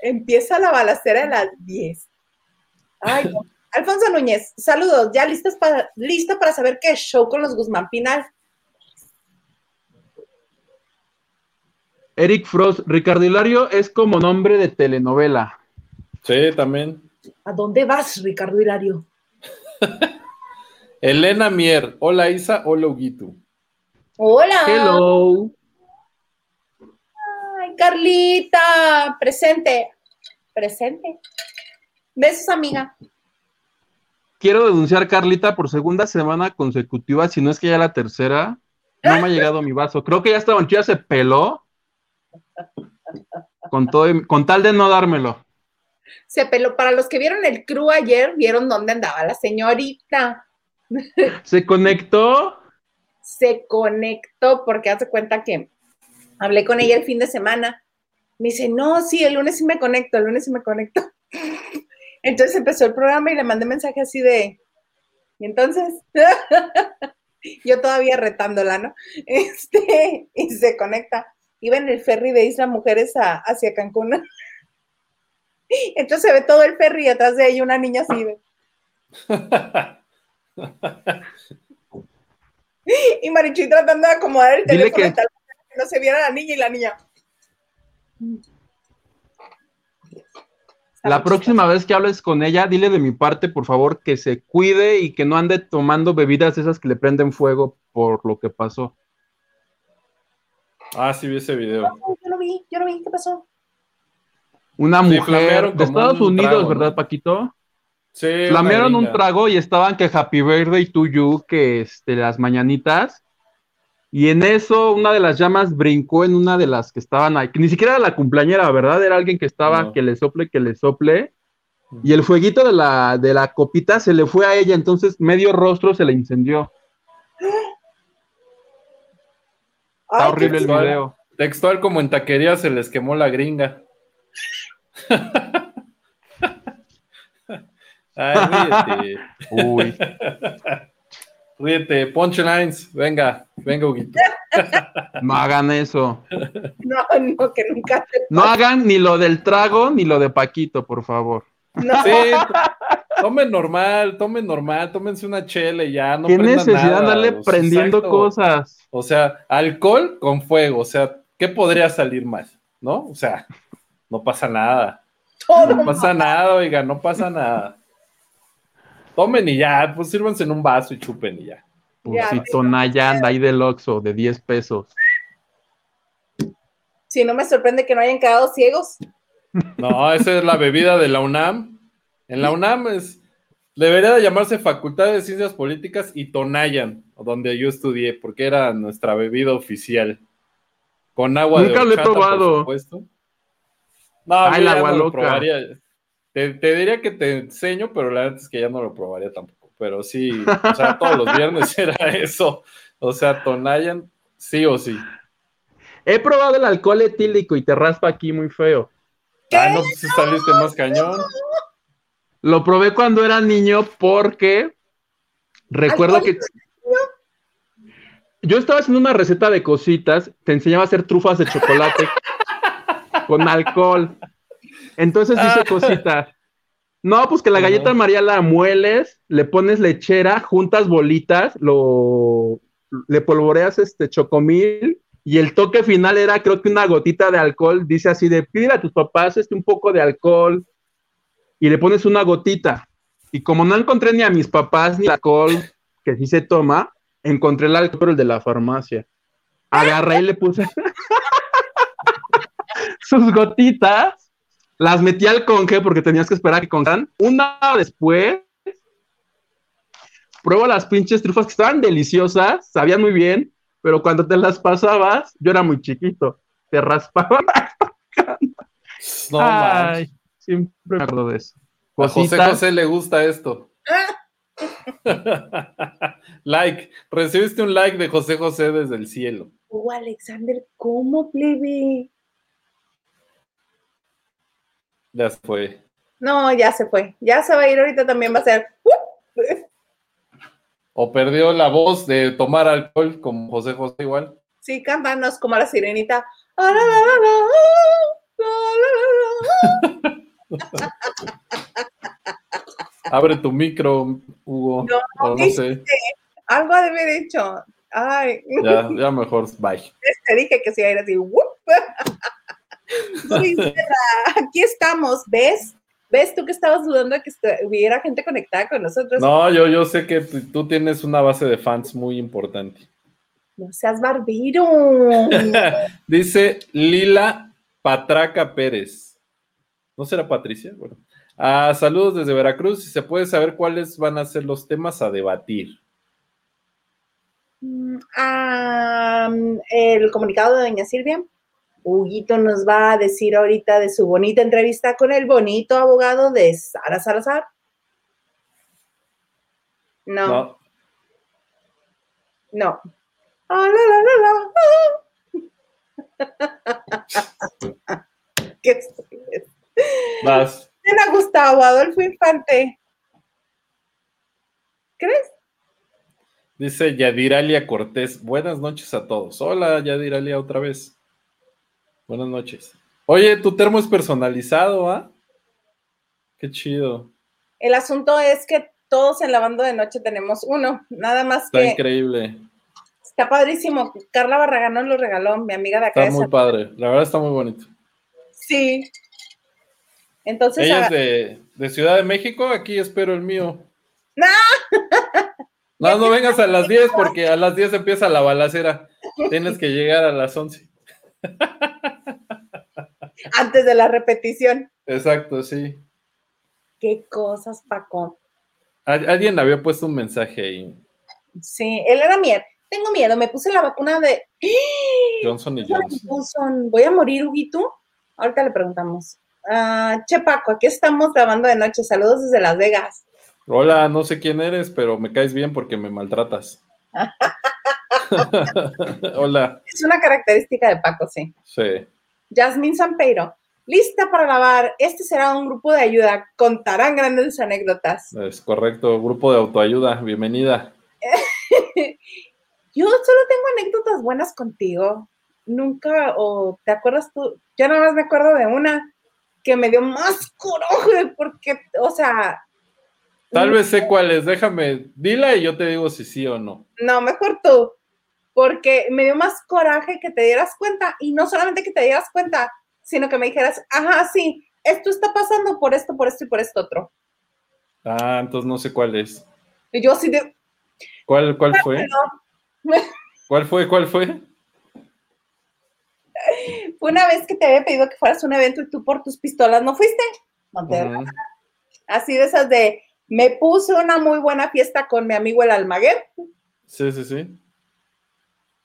empieza la balacera a las 10. Ay, Alfonso Núñez, saludos. ¿Ya listas para, listo para saber qué show con los Guzmán Pinal? Eric Frost, Ricardo Hilario es como nombre de telenovela. Sí, también. ¿A dónde vas, Ricardo Hilario? [LAUGHS] Elena Mier, hola Isa, hola Huguito. Hola. Hello. Ay, Carlita, presente. Presente. Besos, amiga. Quiero denunciar, Carlita, por segunda semana consecutiva, si no es que ya la tercera, No me ha llegado mi vaso. Creo que ya esta ya se peló. Con, todo, con tal de no dármelo. Se peló. Para los que vieron el crew ayer, vieron dónde andaba la señorita. [LAUGHS] ¿Se conectó? Se conectó porque hace cuenta que hablé con ella el fin de semana. Me dice, no, sí, el lunes sí me conecto, el lunes sí me conecto. [LAUGHS] Entonces empezó el programa y le mandé mensaje así de, y entonces, [LAUGHS] yo todavía retándola, ¿no? Este, y se conecta. Iba en el ferry de Isla Mujeres hacia Cancún. [LAUGHS] Entonces se ve todo el ferry y atrás de ella una niña así. y Marichuy tratando de acomodar el teléfono que... que no se viera la niña y la niña. La próxima vez que hables con ella, dile de mi parte, por favor, que se cuide y que no ande tomando bebidas esas que le prenden fuego por lo que pasó. Ah, sí vi ese video. yo lo vi, yo lo vi, ¿qué pasó? Una mujer de Estados Unidos, ¿verdad, Paquito? Sí. Flamearon un trago y estaban que Happy Birthday to you, que este, las mañanitas. Y en eso una de las llamas brincó en una de las que estaban ahí, que ni siquiera era la cumpleañera, ¿verdad? Era alguien que estaba que le sople, que le sople. Y el fueguito de la, de la copita se le fue a ella, entonces medio rostro se le incendió. [GASPS] [LAUGHS] Está horrible el video. Textual como en taquería se les quemó la gringa. [LAUGHS] Ay, Uy. Ríete, punchlines, venga, venga, Huguito. No hagan eso. [LAUGHS] No, no, que nunca. No hagan ni lo del trago ni lo de Paquito, por favor. No. Sí, tomen normal, tomen normal, tómense una chela y ya, no ¿Qué necesidad de andarle prendiendo cosas? O sea, alcohol con fuego, o sea, ¿qué podría salir más? ¿No? O sea, no pasa nada. no pasa nada, oiga, no pasa nada. Tomen y ya, pues sírvanse en un vaso y chupen y ya. Pulsito Nayan ahí del Oxxo de 10 pesos. Si no me sorprende que no hayan quedado ciegos. No, esa es la bebida de la UNAM. En la UNAM es, debería de llamarse Facultad de Ciencias Políticas y Tonayan, donde yo estudié, porque era nuestra bebida oficial. Con agua Nunca de lo he probado. Por supuesto. No, Ay, la agua loca. Te, diría que te enseño, pero la verdad es que ya no lo probaría tampoco. Pero sí, o sea, todos los viernes [LAUGHS] era eso. O sea, Tonayan, sí o sí. He probado el alcohol etílico y te raspa aquí muy feo. Ah, no, pues saliste más cañón. Lo probé cuando era niño porque recuerdo que yo estaba haciendo una receta de cositas, te enseñaba a hacer trufas de chocolate [LAUGHS] con alcohol. Entonces dice ah. cosita. No, pues que la galleta María la mueles, le pones lechera, juntas bolitas, lo le polvoreas este chocomil y el toque final era creo que una gotita de alcohol, dice así de pídele a tus papás este un poco de alcohol y le pones una gotita. Y como no encontré ni a mis papás ni alcohol que sí se toma, encontré el alcohol pero el de la farmacia. Agarré y le puse [LAUGHS] sus gotitas las metí al conge porque tenías que esperar a que congelan. Una hora después, pruebo las pinches trufas que estaban deliciosas, sabían muy bien, pero cuando te las pasabas, yo era muy chiquito, te raspaban. [LAUGHS] no, Ay, siempre me acuerdo de eso. A José José le gusta esto. [LAUGHS] like, recibiste un like de José José desde el cielo. Oh, Alexander, ¿cómo plebe? Ya se fue. No, ya se fue. Ya se va a ir ahorita también va a ser. O perdió la voz de tomar alcohol como José José igual. Sí, cántanos como la sirenita. Abre tu micro, Hugo. No, no sé. Algo ha de haber hecho. Ay. Ya, ya mejor, bye. [LAUGHS] Te dije que si era así [LAUGHS] aquí estamos, ¿ves? ¿Ves tú que estabas dudando de que hubiera gente conectada con nosotros? No, yo, yo sé que tú tienes una base de fans muy importante. No seas barbero. [LAUGHS] Dice Lila Patraca Pérez. ¿No será Patricia? Bueno. Ah, saludos desde Veracruz. Si se puede saber cuáles van a ser los temas a debatir. Mm, el comunicado de doña Silvia. Huguito nos va a decir ahorita de su bonita entrevista con el bonito abogado de Sara Salazar. No. No. No. Ah, la, la, la, la. [LAUGHS] Qué. Vas. ¿Quién ha Gustavo Adolfo Infante? ¿Crees? Dice Yadiralia Cortés. Buenas noches a todos. Hola, Yadiralia, otra vez. Buenas noches. Oye, tu termo es personalizado, ¿ah? Qué chido. El asunto es que todos en la banda de noche tenemos uno, nada más Está que increíble. está padrísimo. Carla Barragán nos lo regaló, mi amiga de acá. Está de muy padre. La verdad está muy bonito. Sí. Entonces, Ella ah, es de, de Ciudad de México. Aquí espero el mío. ¡No! [LAUGHS] No, no vengas a las 10 porque a las 10 empieza la balacera. [LAUGHS] Tienes que llegar a las 11. [LAUGHS] [LAUGHS] antes de la repetición. Exacto, sí. Qué cosas, Paco. Al- Alguien había puesto un mensaje ahí. Sí, él era miedo. Tengo miedo, me puse la vacuna de Johnson y Johnson. Johnson. Voy a morir, Huguito. Ahorita le preguntamos. Ah, che, Paco, aquí estamos grabando de noche. Saludos desde Las Vegas. Hola, no sé quién eres, pero me caes bien porque me maltratas. [LAUGHS] [LAUGHS] Hola, Es una característica de Paco, sí. sí. Yasmín Sampeiro. Lista para grabar. Este será un grupo de ayuda. Contarán grandes anécdotas. Es correcto, grupo de autoayuda, bienvenida. [LAUGHS] Yo solo tengo anécdotas buenas contigo. Nunca, o te acuerdas tú, yo nada más me acuerdo de una que me dio más coraje porque, o sea, Tal vez sé cuál es, déjame, dila y yo te digo si sí o no. no, mejor tú, porque me dio más coraje que te dieras cuenta y no solamente que te dieras cuenta, sino que me dijeras, ajá, sí, esto está pasando por esto, por esto y por esto otro. Ah, entonces no sé cuál es. Y yo así de, ¿Cuál, cuál fue? no. [LAUGHS] ¿Cuál fue? ¿Cuál fue? Fue una vez que te había pedido que fueras a un evento y tú por tus pistolas no fuiste. Así de esas de, me puse una muy buena fiesta con mi amigo el Almaguer Sí, sí, sí.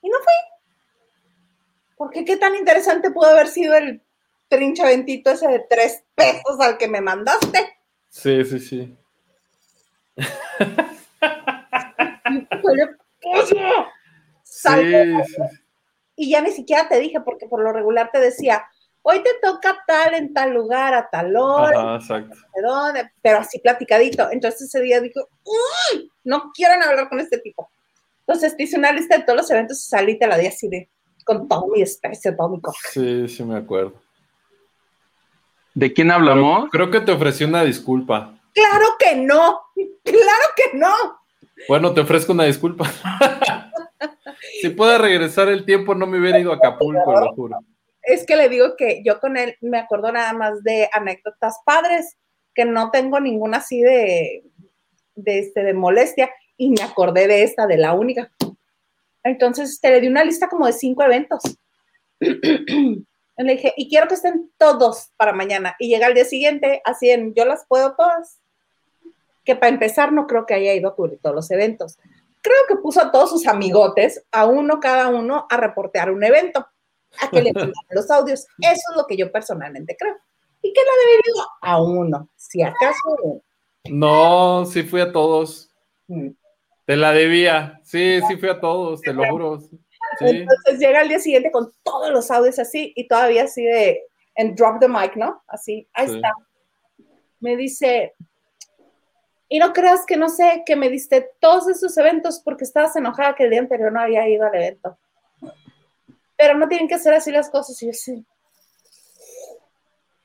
Y no fui. Porque qué tan interesante pudo haber sido el trinchaventito ese de tres pesos al que me mandaste. Sí, sí, sí. Sí. Sí, sí. Y ya ni siquiera te dije, porque por lo regular te decía, hoy te toca tal en tal lugar, a tal hora, Ajá, exacto. de dónde, pero así platicadito. Entonces ese día digo, "Uy, no quieren hablar con este tipo. Entonces te hice una lista de todos los eventos y salí y te la di así de, con todo mi desprecio, todo mi coraje. Sí, sí me acuerdo. ¿De quién hablamos? Creo que te ofrecí una disculpa. Claro que no, claro que no. Bueno, te ofrezco una disculpa. [LAUGHS] si puede regresar el tiempo, no me hubiera ido a Acapulco, lo juro. Es que le digo que yo con él me acuerdo nada más de anécdotas padres, que no tengo ninguna así de, de, este, de molestia, y me acordé de esta, de la única. Entonces este, le di una lista como de cinco eventos. [CLEARS THROAT] Le dije, y quiero que estén todos para mañana. Y llega al día siguiente, así en, yo las puedo todas. Que para empezar no creo que haya ido a cubrir todos los eventos. Creo que puso a todos sus amigotes, a uno cada uno, a reportear un evento, a que le [LAUGHS] mandaran los audios. Eso es lo que yo personalmente creo. ¿Y qué ha debido? A uno, si acaso. No, sí fui a todos. Mm. Te la debía. Sí, sí fui a todos, te lo juro. Sí. Entonces llega al día siguiente con todos los audios así y todavía así de en drop the mic, ¿no? Así, ahí Sí. está. Me dice, y no creas que no sé, que me diste todos esos eventos porque estabas enojada que el día anterior no había ido al evento. Pero no tienen que ser así las cosas. Y yo sí.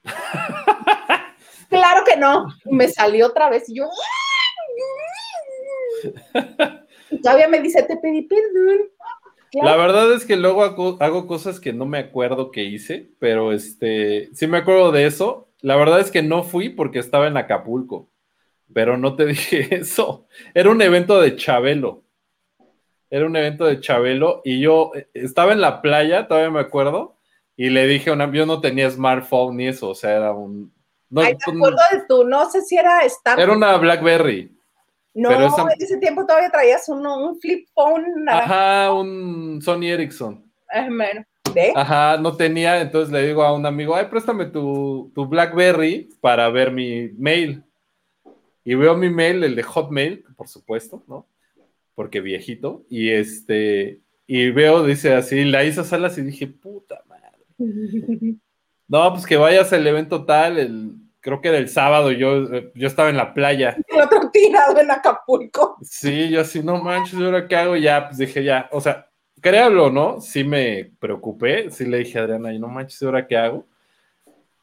[LAUGHS] claro que no. Me salió otra vez y yo. Y [LAUGHS] todavía me dice, te pedí perdón. Claro. La verdad es que luego hago, hago cosas que no me acuerdo que hice, pero este, sí me acuerdo de eso. La verdad es que no fui porque estaba en Acapulco, pero no te [LAUGHS] dije eso. Era un evento de Chabelo. Era un evento de Chabelo y yo eh, estaba en la playa, todavía me acuerdo, y le dije a una, yo no tenía smartphone ni eso, o sea, era un... no, Ay, me acuerdo de tú, no sé si era Star era una Blackberry. No, Pero esa- en ese tiempo todavía traías uno, un flip phone naranja. Ajá, un Sony Ericsson. Bueno, ¿Ve? Ajá, no tenía, entonces le digo a un amigo, ay, préstame tu, tu BlackBerry para ver mi mail. Y veo mi mail, el de Hotmail, por supuesto, ¿no? Porque viejito. Y este, y veo, dice así, la Isa Salas y dije, puta madre. [LAUGHS] No, pues que vayas al evento tal, el, creo que era el sábado, yo, yo estaba en la playa. [LAUGHS] El otro tirado en Acapulco. Sí, yo así, no manches, ¿y ahora qué hago? Ya, pues dije, ya, o sea, créanlo, ¿no? Sí me preocupé, sí le dije a Adriana, y no manches, ¿y ahora qué hago?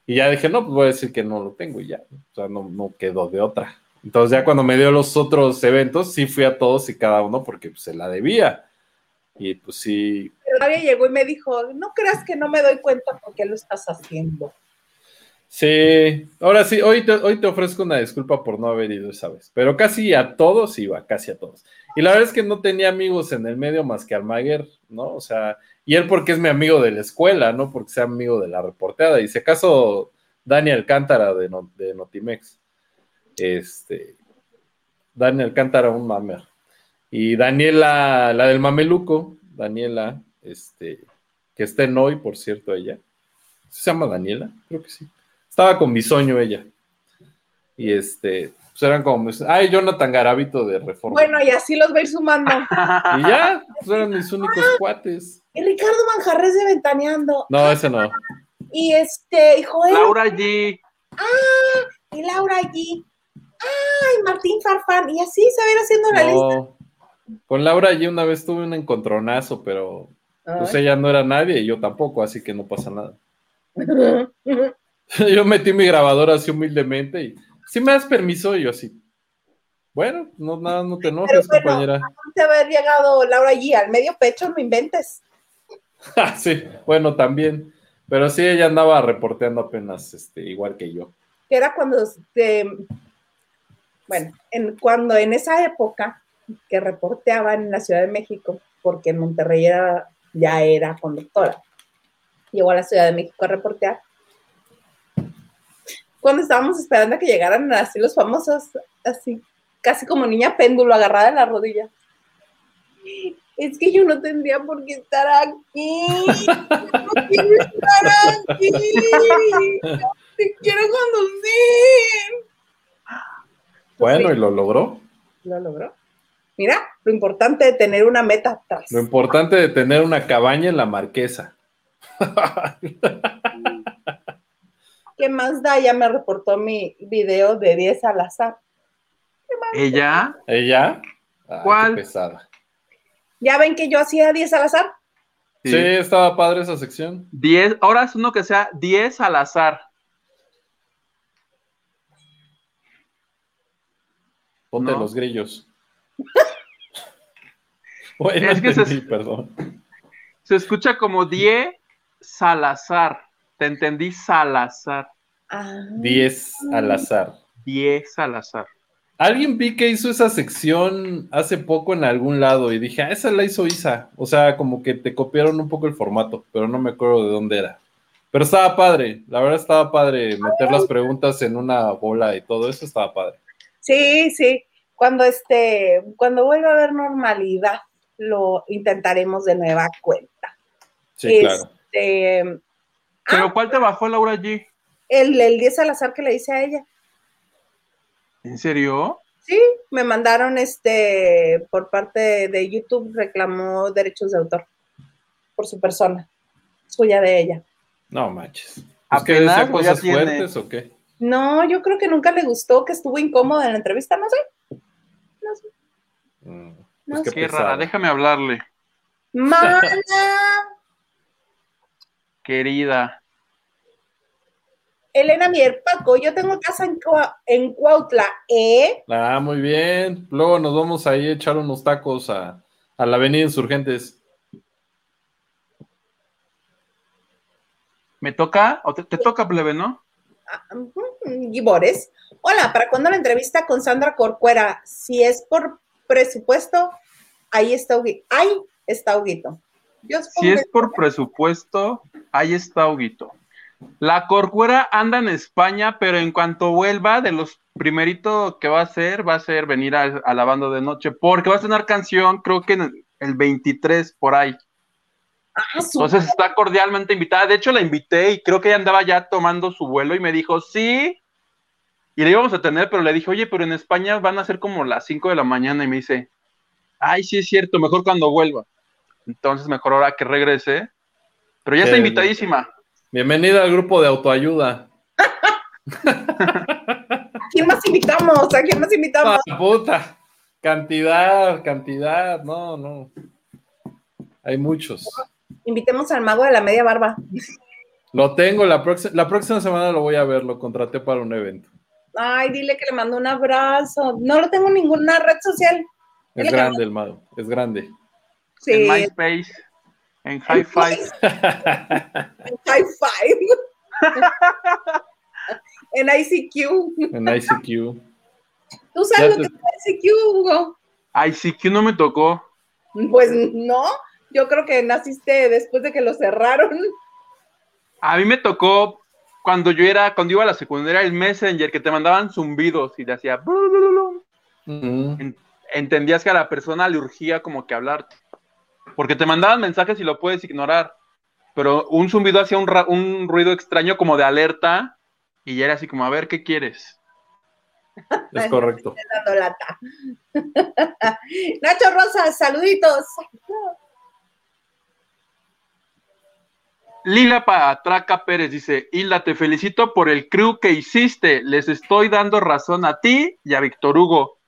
Y ya dije, no, pues voy a decir que no lo tengo y ya, o sea, no, no quedó de otra. Entonces ya cuando me dio los otros eventos, sí fui a todos y cada uno porque pues, se la debía. Y pues sí, Pero nadie llegó y me dijo, no creas que no me doy cuenta porque lo estás haciendo. Sí, ahora sí, hoy te, hoy te ofrezco una disculpa por no haber ido esa vez, pero casi a todos iba, casi a todos. Y la verdad es que no tenía amigos en el medio más que Almaguer, ¿no? O sea, y él porque es mi amigo de la escuela, ¿no? Porque sea amigo de la reporteada. Y si acaso Dani Alcántara de, No- de Notimex. Este, Dani Alcántara, un mamer. Y Daniela, la del mameluco, Daniela, este, que está en hoy, por cierto, ella. ¿Se llama Daniela? Creo que sí. Estaba con bisoño ella. Y este, pues eran como, mis- ay, Jonathan Garavito de Reforma. Bueno, y así los va a ir sumando. [LAUGHS] Y ya, pues eran mis únicos cuates. Y Ricardo Manjarres de Ventaneando. No, ese no. Y este, y Joel. Laura G. Y Laura allí. Ay, Martín Farfán. Y así se va a ir haciendo la lista. No. Con Laura allí una vez tuve un encontronazo, pero pues ella no era nadie y yo tampoco, así que no pasa nada. [LAUGHS] [LAUGHS] Yo metí mi grabadora así humildemente y si me das permiso, y yo así. Bueno, no, nada, no te enojes, bueno, compañera. de haber llegado Laura allí al medio pecho, no inventes. [LAUGHS] Ah, sí, bueno, también. Pero sí, ella andaba reporteando apenas, este, igual que yo. Que era cuando, este, bueno, en, cuando en esa época que reporteaban en la Ciudad de México, porque en Monterrey era, ya era conductora, llegó a la Ciudad de México a reportear. Cuando estábamos esperando a que llegaran así los famosos, así, casi como niña péndulo agarrada en la rodilla. Es que yo no tendría por qué estar aquí. No quiero estar aquí. Te quiero conducir. Bueno, y lo logró. Lo logró. Mira, lo importante de tener una meta atrás. Lo importante de tener una cabaña en la marquesa. [LAUGHS] ¿Qué más da? Ya me reportó mi video de 10 al azar. Ella. ¿Ella? Ay, ¿Cuál? qué pesada. ¿Ya ven que yo hacía 10 al azar? Sí. estaba padre esa sección. 10. Ahora es uno que sea 10 al azar. Ponte No. los grillos. bueno, [LAUGHS] Es que se- entendí, perdón. Se escucha como 10 Salazar. Te entendí Salazar. Ah. 10 al azar. 10 Salazar. Alguien vi que hizo esa sección hace poco en algún lado y dije, ah, esa la hizo Isa. O sea, como que te copiaron un poco el formato, pero no me acuerdo de dónde era. Pero estaba padre, la verdad estaba padre meter las preguntas en una bola y todo eso estaba padre. Sí, sí. Cuando este, cuando vuelva a haber normalidad, lo intentaremos de nueva cuenta. Sí, claro. ¿Pero cuál te bajó Laura G? el, el 10 al azar que le hice a ella. ¿En serio? Sí, me mandaron este por parte de YouTube, reclamó derechos de autor por su persona, suya de ella. No manches. ¿Es Apenas, que decía cosas fuertes o qué? No, yo creo que nunca le gustó, que estuvo incómoda en la entrevista, no sé. No sé. Mm, No pues sé. qué rara, déjame hablarle. Mana, Querida. Elena Mier Paco, yo tengo casa en, Cua- en Cuautla, ¿eh? Ah, muy bien. Luego nos vamos ahí a echar unos tacos a, a la Avenida Insurgentes. ¿Me toca? ¿O te, te toca, plebe, no? Ah, ujú, Gibores. Hola, ¿para cuándo la entrevista con Sandra Corcuera? Si es por presupuesto, ahí está Huguito. Ahí está Huguito. Si es por presupuesto, ahí está Huguito. La Corcuera anda en España, pero en cuanto vuelva, de los primeritos que va a hacer, va a ser venir a, a la banda de noche, porque va a tener canción, creo que en el 23 por ahí. Ah, Entonces está cordialmente invitada. De hecho, la invité y creo que ella andaba ya tomando su vuelo y me dijo, sí. Y le íbamos a tener, pero le dije, oye, pero en España van a ser como las 5 de la mañana. Y me dice, ay, sí es cierto, mejor cuando vuelva. Entonces, mejor ahora que regrese. Pero ya está Eh, invitadísima. Bienvenida al grupo de autoayuda. ¿A quién más invitamos? ¿A quién más invitamos? Ah, puta. Cantidad, cantidad. No, no. Hay muchos. Invitemos al mago de la media barba. Lo tengo, la, próxima la próxima semana lo voy a ver, lo contraté para un evento. Ay, dile que le mando un abrazo. No lo tengo en ninguna red social. Es Dile grande el mago, es grande. Sí, En MySpace, en Hi-Fi. en High [LAUGHS] Five. en ICQ. En ICQ. ¿Tú sabes Ya lo te- que es ICQ, Hugo? Que no me tocó. Pues no. Yo creo que naciste después de que lo cerraron. A mí me tocó cuando yo era, cuando iba a la secundaria, el Messenger, que te mandaban zumbidos y te hacía... Ujú. Entendías que a la persona le urgía como que hablarte. Porque te mandaban mensajes y lo puedes ignorar. Pero un zumbido hacía un, ruido extraño como de alerta y ya era así como, a ver, ¿qué quieres? [LAUGHS] Es correcto. [LAUGHS] Nacho Rosas, saluditos. Lila Patraca Pérez dice, Hilda, te felicito por el crew que hiciste. Les estoy dando razón a ti y a Víctor Hugo.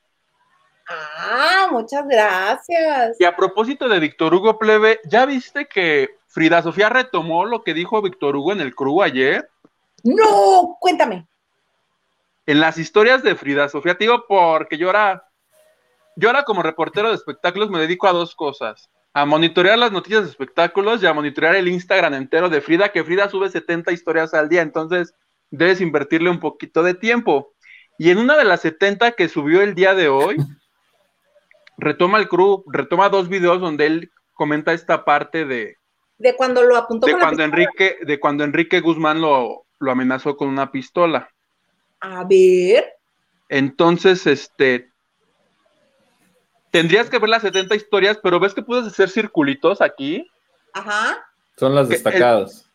Ah, muchas gracias. Y a propósito de Víctor Hugo Plebe, ¿ya viste que Frida Sofía retomó lo que dijo Víctor Hugo en el crew ayer? No, cuéntame. En las historias de Frida Sofía, te digo porque yo ahora, yo ahora como reportero de espectáculos me dedico a dos cosas. A monitorear las noticias de espectáculos y a monitorear el Instagram entero de Frida, que Frida sube 70 historias al día, entonces debes invertirle un poquito de tiempo. Y en una de las 70 que subió el día de hoy, retoma el crew, retoma dos videos donde él comenta esta parte de, De cuando lo apuntó de con cuando pistola. Enrique, de cuando Enrique Guzmán lo, lo amenazó con una pistola. A ver. Entonces, este, tendrías que ver las 70 historias, pero ves que puedes hacer circulitos aquí. Ajá. Son las destacadas.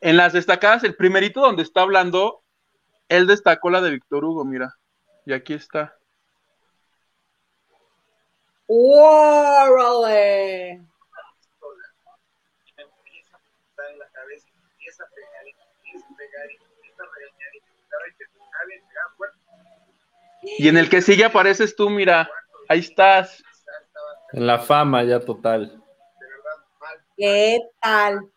En las destacadas, el primerito donde está hablando, él destacó la de Víctor Hugo, mira. Y aquí está. ¡Órale! en la cabeza, y me empieza a pegar, y me empieza a pegar, y me empieza a regañar, y me estaba y te pegaba, y te pegaba fuerte, Y en el que sigue apareces tú, mira. Ahí estás. En la fama ya total. ¿Qué tal?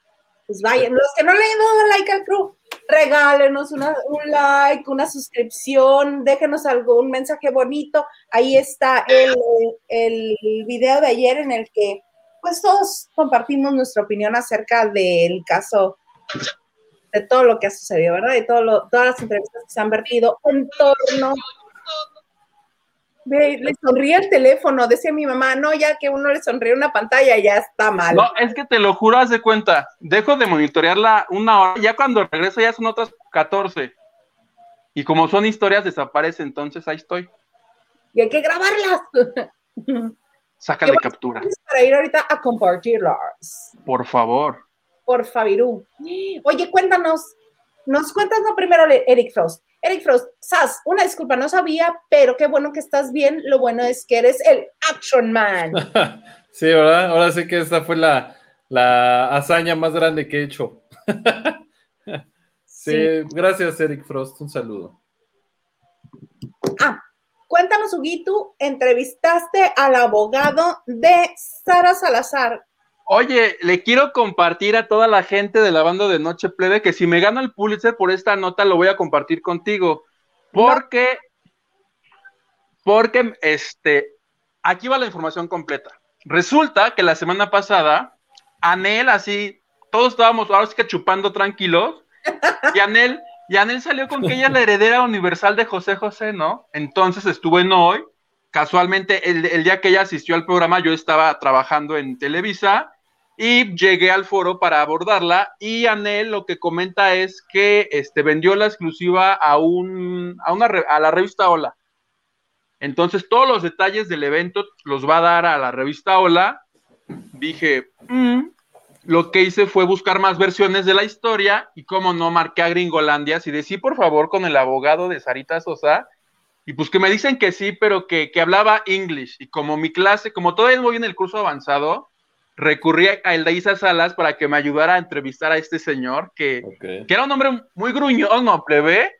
Pues vayan, los que no le han dado like al crew, regálenos una- un like, una suscripción, déjenos algún mensaje bonito. Ahí está el, el video de ayer en el que pues todos compartimos nuestra opinión acerca del caso, de todo lo que ha sucedido, ¿verdad? De todo lo- todas las entrevistas que se han vertido en torno. Ve, le sonríe el teléfono, decía mi mamá, no, ya que uno le sonríe una pantalla, ya está mal. No, es que te lo juro, haz de cuenta. Dejo de monitorearla una hora. Ya cuando regreso ya son otras 14. Y como son historias, desaparece. Entonces ahí estoy. y hay que grabarlas [LAUGHS] Sácale Qué captura, para ir ahorita a compartirlas. por favor. Por Favirú. Oye, cuéntanos, nos cuentas no primero Eric Frost. Eric Frost, Sas, una disculpa, no sabía, pero qué bueno que estás bien. Lo bueno es que eres el Action Man. [LAUGHS] Sí, ¿verdad? Ahora sí que esta fue la, la hazaña más grande que he hecho. [LAUGHS] Sí, gracias, Eric Frost. Un saludo. Ah, cuéntanos, Huguito, entrevistaste al abogado de Sara Salazar. Oye, le quiero compartir a toda la gente de la banda de Noche Plebe que si me gano el Pulitzer por esta nota lo voy a compartir contigo. Porque, porque, este, aquí va la información completa. Resulta que la semana pasada, Anel, así, todos estábamos ahora sí que chupando tranquilos, y Anel, y Anel salió con que ella es la heredera universal de José José, ¿no? Entonces estuvo en hoy, casualmente el, día que ella asistió al programa yo estaba trabajando en Televisa Y llegué al foro para abordarla y Anel lo que comenta es que este, vendió la exclusiva a, un, a, una, a la revista Hola. Entonces todos los detalles del evento los va a dar a la revista Hola. Dije, mm", lo que hice fue buscar más versiones de la historia y como no marqué a Gringolandia, y decía, por favor con el abogado de Sarita Sosa y pues que me dicen que sí, pero que, que hablaba English y como mi clase, como todavía voy en el curso avanzado, recurrí a Eldaísa Salas para que me ayudara a entrevistar a este señor, que, que era un hombre muy gruñón, ¿no, plebe?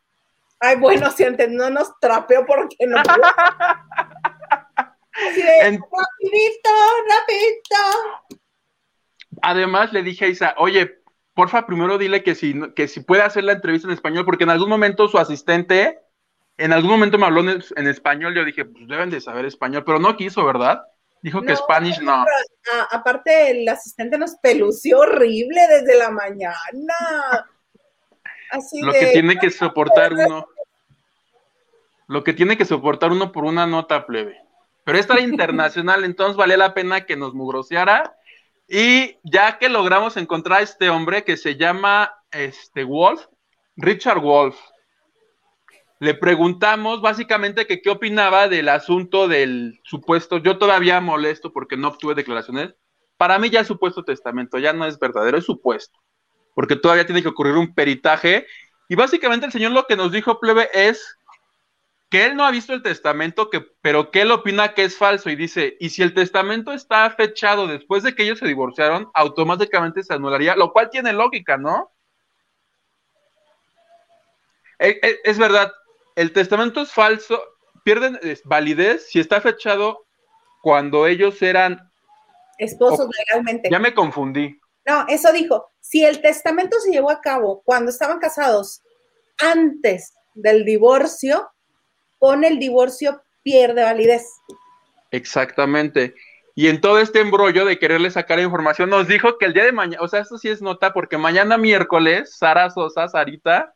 Ay, bueno, si antes no nos trapeó porque no. [LAUGHS] rapidito, rapidito. Además, le dije a Isa, oye, porfa, primero dile que si, que si puede hacer la entrevista en español, porque en algún momento su asistente, en algún momento me habló en, en español, yo dije, pues deben de saber español, pero no quiso, ¿verdad? Dijo que Spanish no. aparte, el asistente nos pelució horrible desde la mañana. Así lo que tiene que soportar uno. Lo que tiene que soportar uno por una nota plebe. Pero esta era [LAUGHS] internacional, entonces valía la pena que nos mugroseara. Y ya que logramos encontrar a este hombre que se llama este Wolf, Richard Wolf, le preguntamos básicamente que qué opinaba del asunto del supuesto, yo todavía molesto porque no obtuve declaraciones, para mí ya es supuesto testamento, ya no es verdadero, es supuesto, porque todavía tiene que ocurrir un peritaje, y básicamente el señor lo que nos dijo, plebe, es que él no ha visto el testamento, que, pero que él opina que es falso, y dice, y si el testamento está fechado después de que ellos se divorciaron, automáticamente se anularía, lo cual tiene lógica, ¿no? E, e, es verdad, el testamento es falso, pierden validez si está fechado cuando ellos eran esposos legalmente. Ya me confundí. No, eso dijo, si el testamento se llevó a cabo cuando estaban casados antes del divorcio, con el divorcio pierde validez. Exactamente. Y en todo este embrollo de quererle sacar información, nos dijo que el día de mañana, o sea, esto sí es nota, porque mañana miércoles, Sara Sosa, Sarita,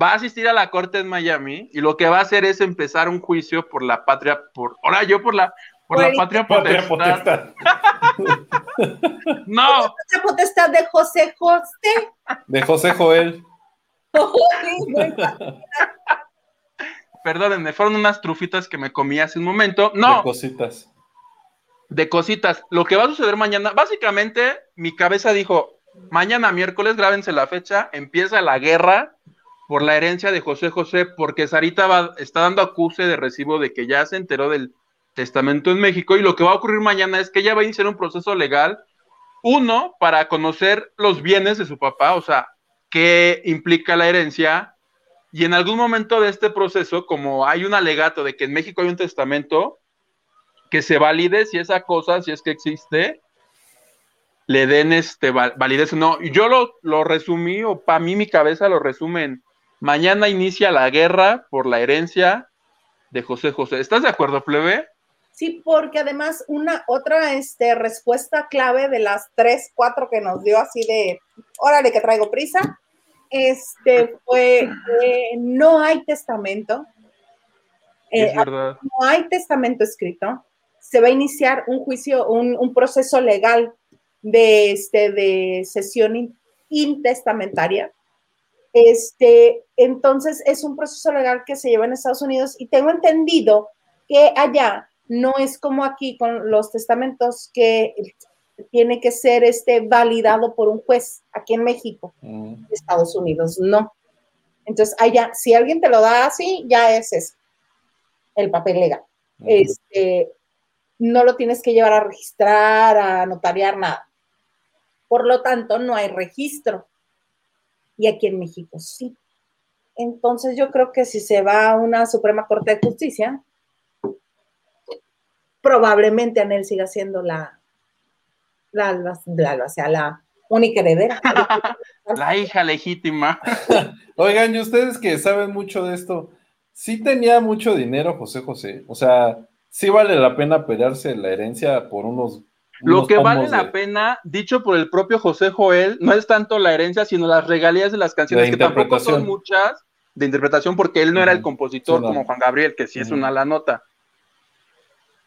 va a asistir a la corte en Miami y lo que va a hacer es empezar un juicio por la patria, por, ahora yo por la, por la patria potestad. [LAUGHS] no. La patria potestad de José José. De José Joel. Perdónenme, fueron unas trufitas que me comí hace un momento. No. De cositas. De cositas. Lo que va a suceder mañana, básicamente, mi cabeza dijo, mañana miércoles, grábense la fecha, empieza la guerra por la herencia de José José, porque Sarita va, está dando acuse de recibo de que ya se enteró del testamento en México y lo que va a ocurrir mañana es que ella va a iniciar un proceso legal, uno, para conocer los bienes de su papá, o sea, qué implica la herencia, y en algún momento de este proceso, como hay un alegato de que en México hay un testamento, que se valide si esa cosa, si es que existe, le den este validez o no. Yo lo, lo resumí, o para mí mi cabeza lo resume en Mañana inicia la guerra por la herencia de José José. ¿Estás de acuerdo, plebe? Sí, porque además una otra este, respuesta clave de las tres, cuatro que nos dio así de, órale que traigo prisa, este fue que no hay testamento. es eh, verdad. No hay testamento escrito. Se va a iniciar un juicio, un, un proceso legal de, este, de sesión intestamentaria este, entonces es un proceso legal que se lleva en Estados Unidos y tengo entendido que allá no es como aquí con los testamentos que tiene que ser este validado por un juez aquí en México, mm. Estados Unidos, no. Entonces allá, si alguien te lo da así, ya es eso, el papel legal. Este, no lo tienes que llevar a registrar, a notariar, nada. Por lo tanto, no hay registro y aquí en México sí. Entonces yo creo que si se va a una Suprema Corte de Justicia, probablemente Anel siga siendo la, la, la, sea, la única heredera. [LAUGHS] la hija legítima. [LAUGHS] Oigan, y ustedes que saben mucho de esto, sí tenía mucho dinero José José. O sea, sí vale la pena pelearse la herencia por unos lo que vale la pena, dicho por el propio José Joel, no es tanto la herencia, sino las regalías de las canciones, que tampoco son muchas de interpretación, porque él no era el compositor como Juan Gabriel, que sí es una la nota.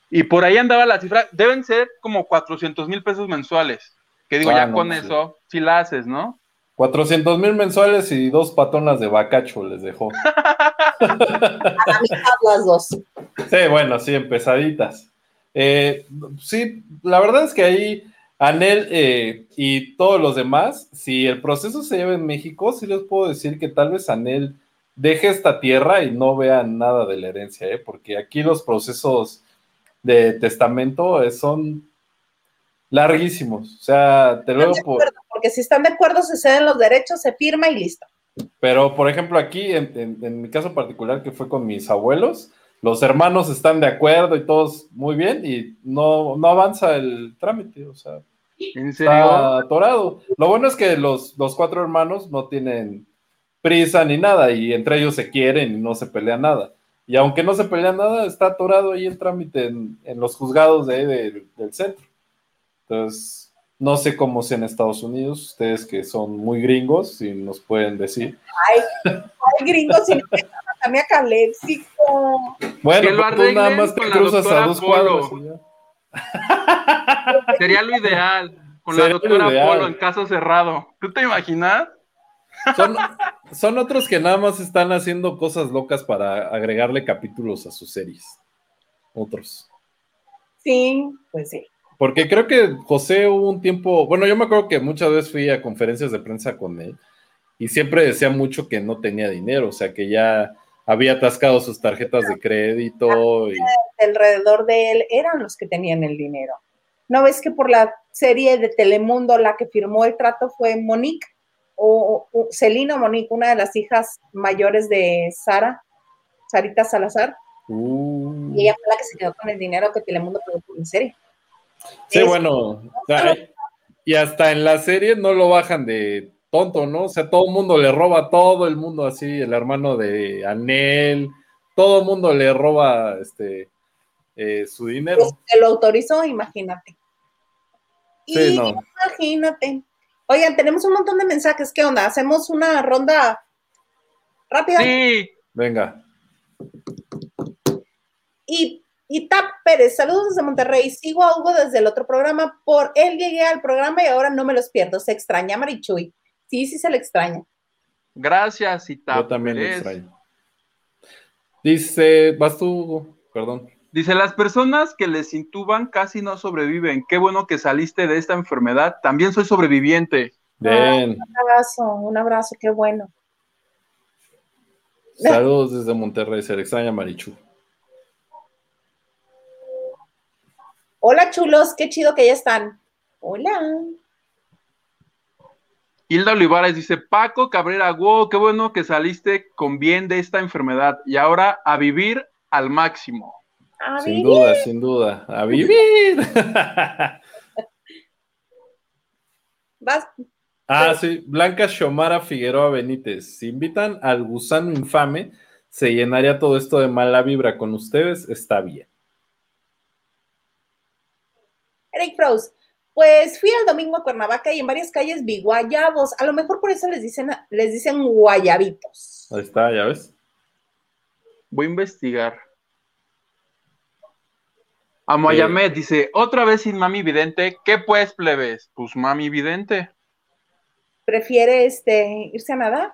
Y por ahí andaba la cifra, deben ser como 400 mil pesos mensuales. Que digo, Ah, ya no, con sí. eso, sí la haces, ¿no? 400 mil mensuales y dos patonas de bacacho les dejó. [LAUGHS] A la mitad las dos. Sí, bueno, sí, empezaditas. Eh, sí, la verdad es que ahí Anel eh, y todos los demás, si el proceso se lleva en México, sí les puedo decir que tal vez Anel deje esta tierra y no vean nada de la herencia, ¿eh? porque aquí los procesos de testamento eh, son larguísimos. O sea, te luego acuerdo, porque si están de acuerdo, se ceden los derechos, se firma y listo. Pero, por ejemplo, aquí, en, en- en mi caso particular, que fue con mis abuelos, los hermanos están de acuerdo y todos muy bien, y no, no avanza el trámite, o sea, ¿En serio? está atorado. Lo bueno es que los, los cuatro hermanos no tienen prisa ni nada, y entre ellos se quieren y no se pelea nada. Y aunque no se pelea nada, está atorado ahí el trámite en, en los juzgados de, ahí del- centro. Entonces, no sé cómo sea en Estados Unidos, ustedes que son muy gringos, si nos pueden decir. Ay, gringo, si no [LAUGHS] me a caléxico. Bueno, lo pues tú nada más te cruzas a dos ya. [LAUGHS] Sería lo ideal. Con Sería la lo doctora ideal. Polo en caso cerrado. ¿Tú te imaginas? Son, son otros que nada más están haciendo cosas locas para agregarle capítulos a sus series. Otros. Sí, pues sí. Porque creo que José hubo un tiempo, bueno, yo me acuerdo que muchas veces fui a conferencias de prensa con él y siempre decía mucho que no tenía dinero, o sea, que ya había atascado sus tarjetas de crédito y Alrededor de él eran los que tenían el dinero. ¿No ves que por la serie de Telemundo la que firmó el trato fue Monique? O, o Celina Monique, una de las hijas mayores de Sara, Sarita Salazar. Uh. Y ella fue la que se quedó con el dinero que Telemundo pagó por la serie. Sí, Es- bueno, y hasta en la serie no lo bajan de tonto, ¿no? O sea, todo el mundo le roba todo el mundo así, el hermano de Anel, todo el mundo le roba este eh, su dinero. Pues, que lo autorizó, imagínate. Sí, no. Imagínate. Oigan, tenemos un montón de mensajes. ¿Qué onda? ¿Hacemos una ronda rápida? Sí. Venga. Y, y Tap Pérez, saludos desde Monterrey. Sigo a Hugo desde el otro programa. Por él llegué al programa y ahora no me los pierdo. Se extraña Marichuy. Sí, sí se le extraña. Gracias, Ita. Yo también lo Pérez. extraño. Dice, vas tú, perdón. Dice, las personas que les intuban casi no sobreviven. Qué bueno que saliste de esta enfermedad. También soy sobreviviente. Bien, Un abrazo, un abrazo, qué bueno. saludos desde Monterrey, se le extraña Marichu. Hola, chulos, qué chido que ya están. Hola. Hilda Olivares dice, Paco Cabrera, wow, qué bueno que saliste con bien de esta enfermedad. Y ahora a vivir al máximo. A Sin duda, sin duda. A vivir. [LAUGHS] vas. Ah, sí, Blanca Xiomara Figueroa Benítez. Si invitan al gusano infame, se llenaría todo esto de mala vibra con ustedes, está bien. Eric Frost, pues fui el domingo a Cuernavaca y en varias calles vi guayabos. A lo mejor por eso les dicen, les dicen guayabitos. Ahí está, ya ves. Voy a investigar. A Moyamed dice, otra vez sin mami vidente. ¿Qué pues, plebes? Pues mami vidente. ¿Prefiere este, irse a nadar?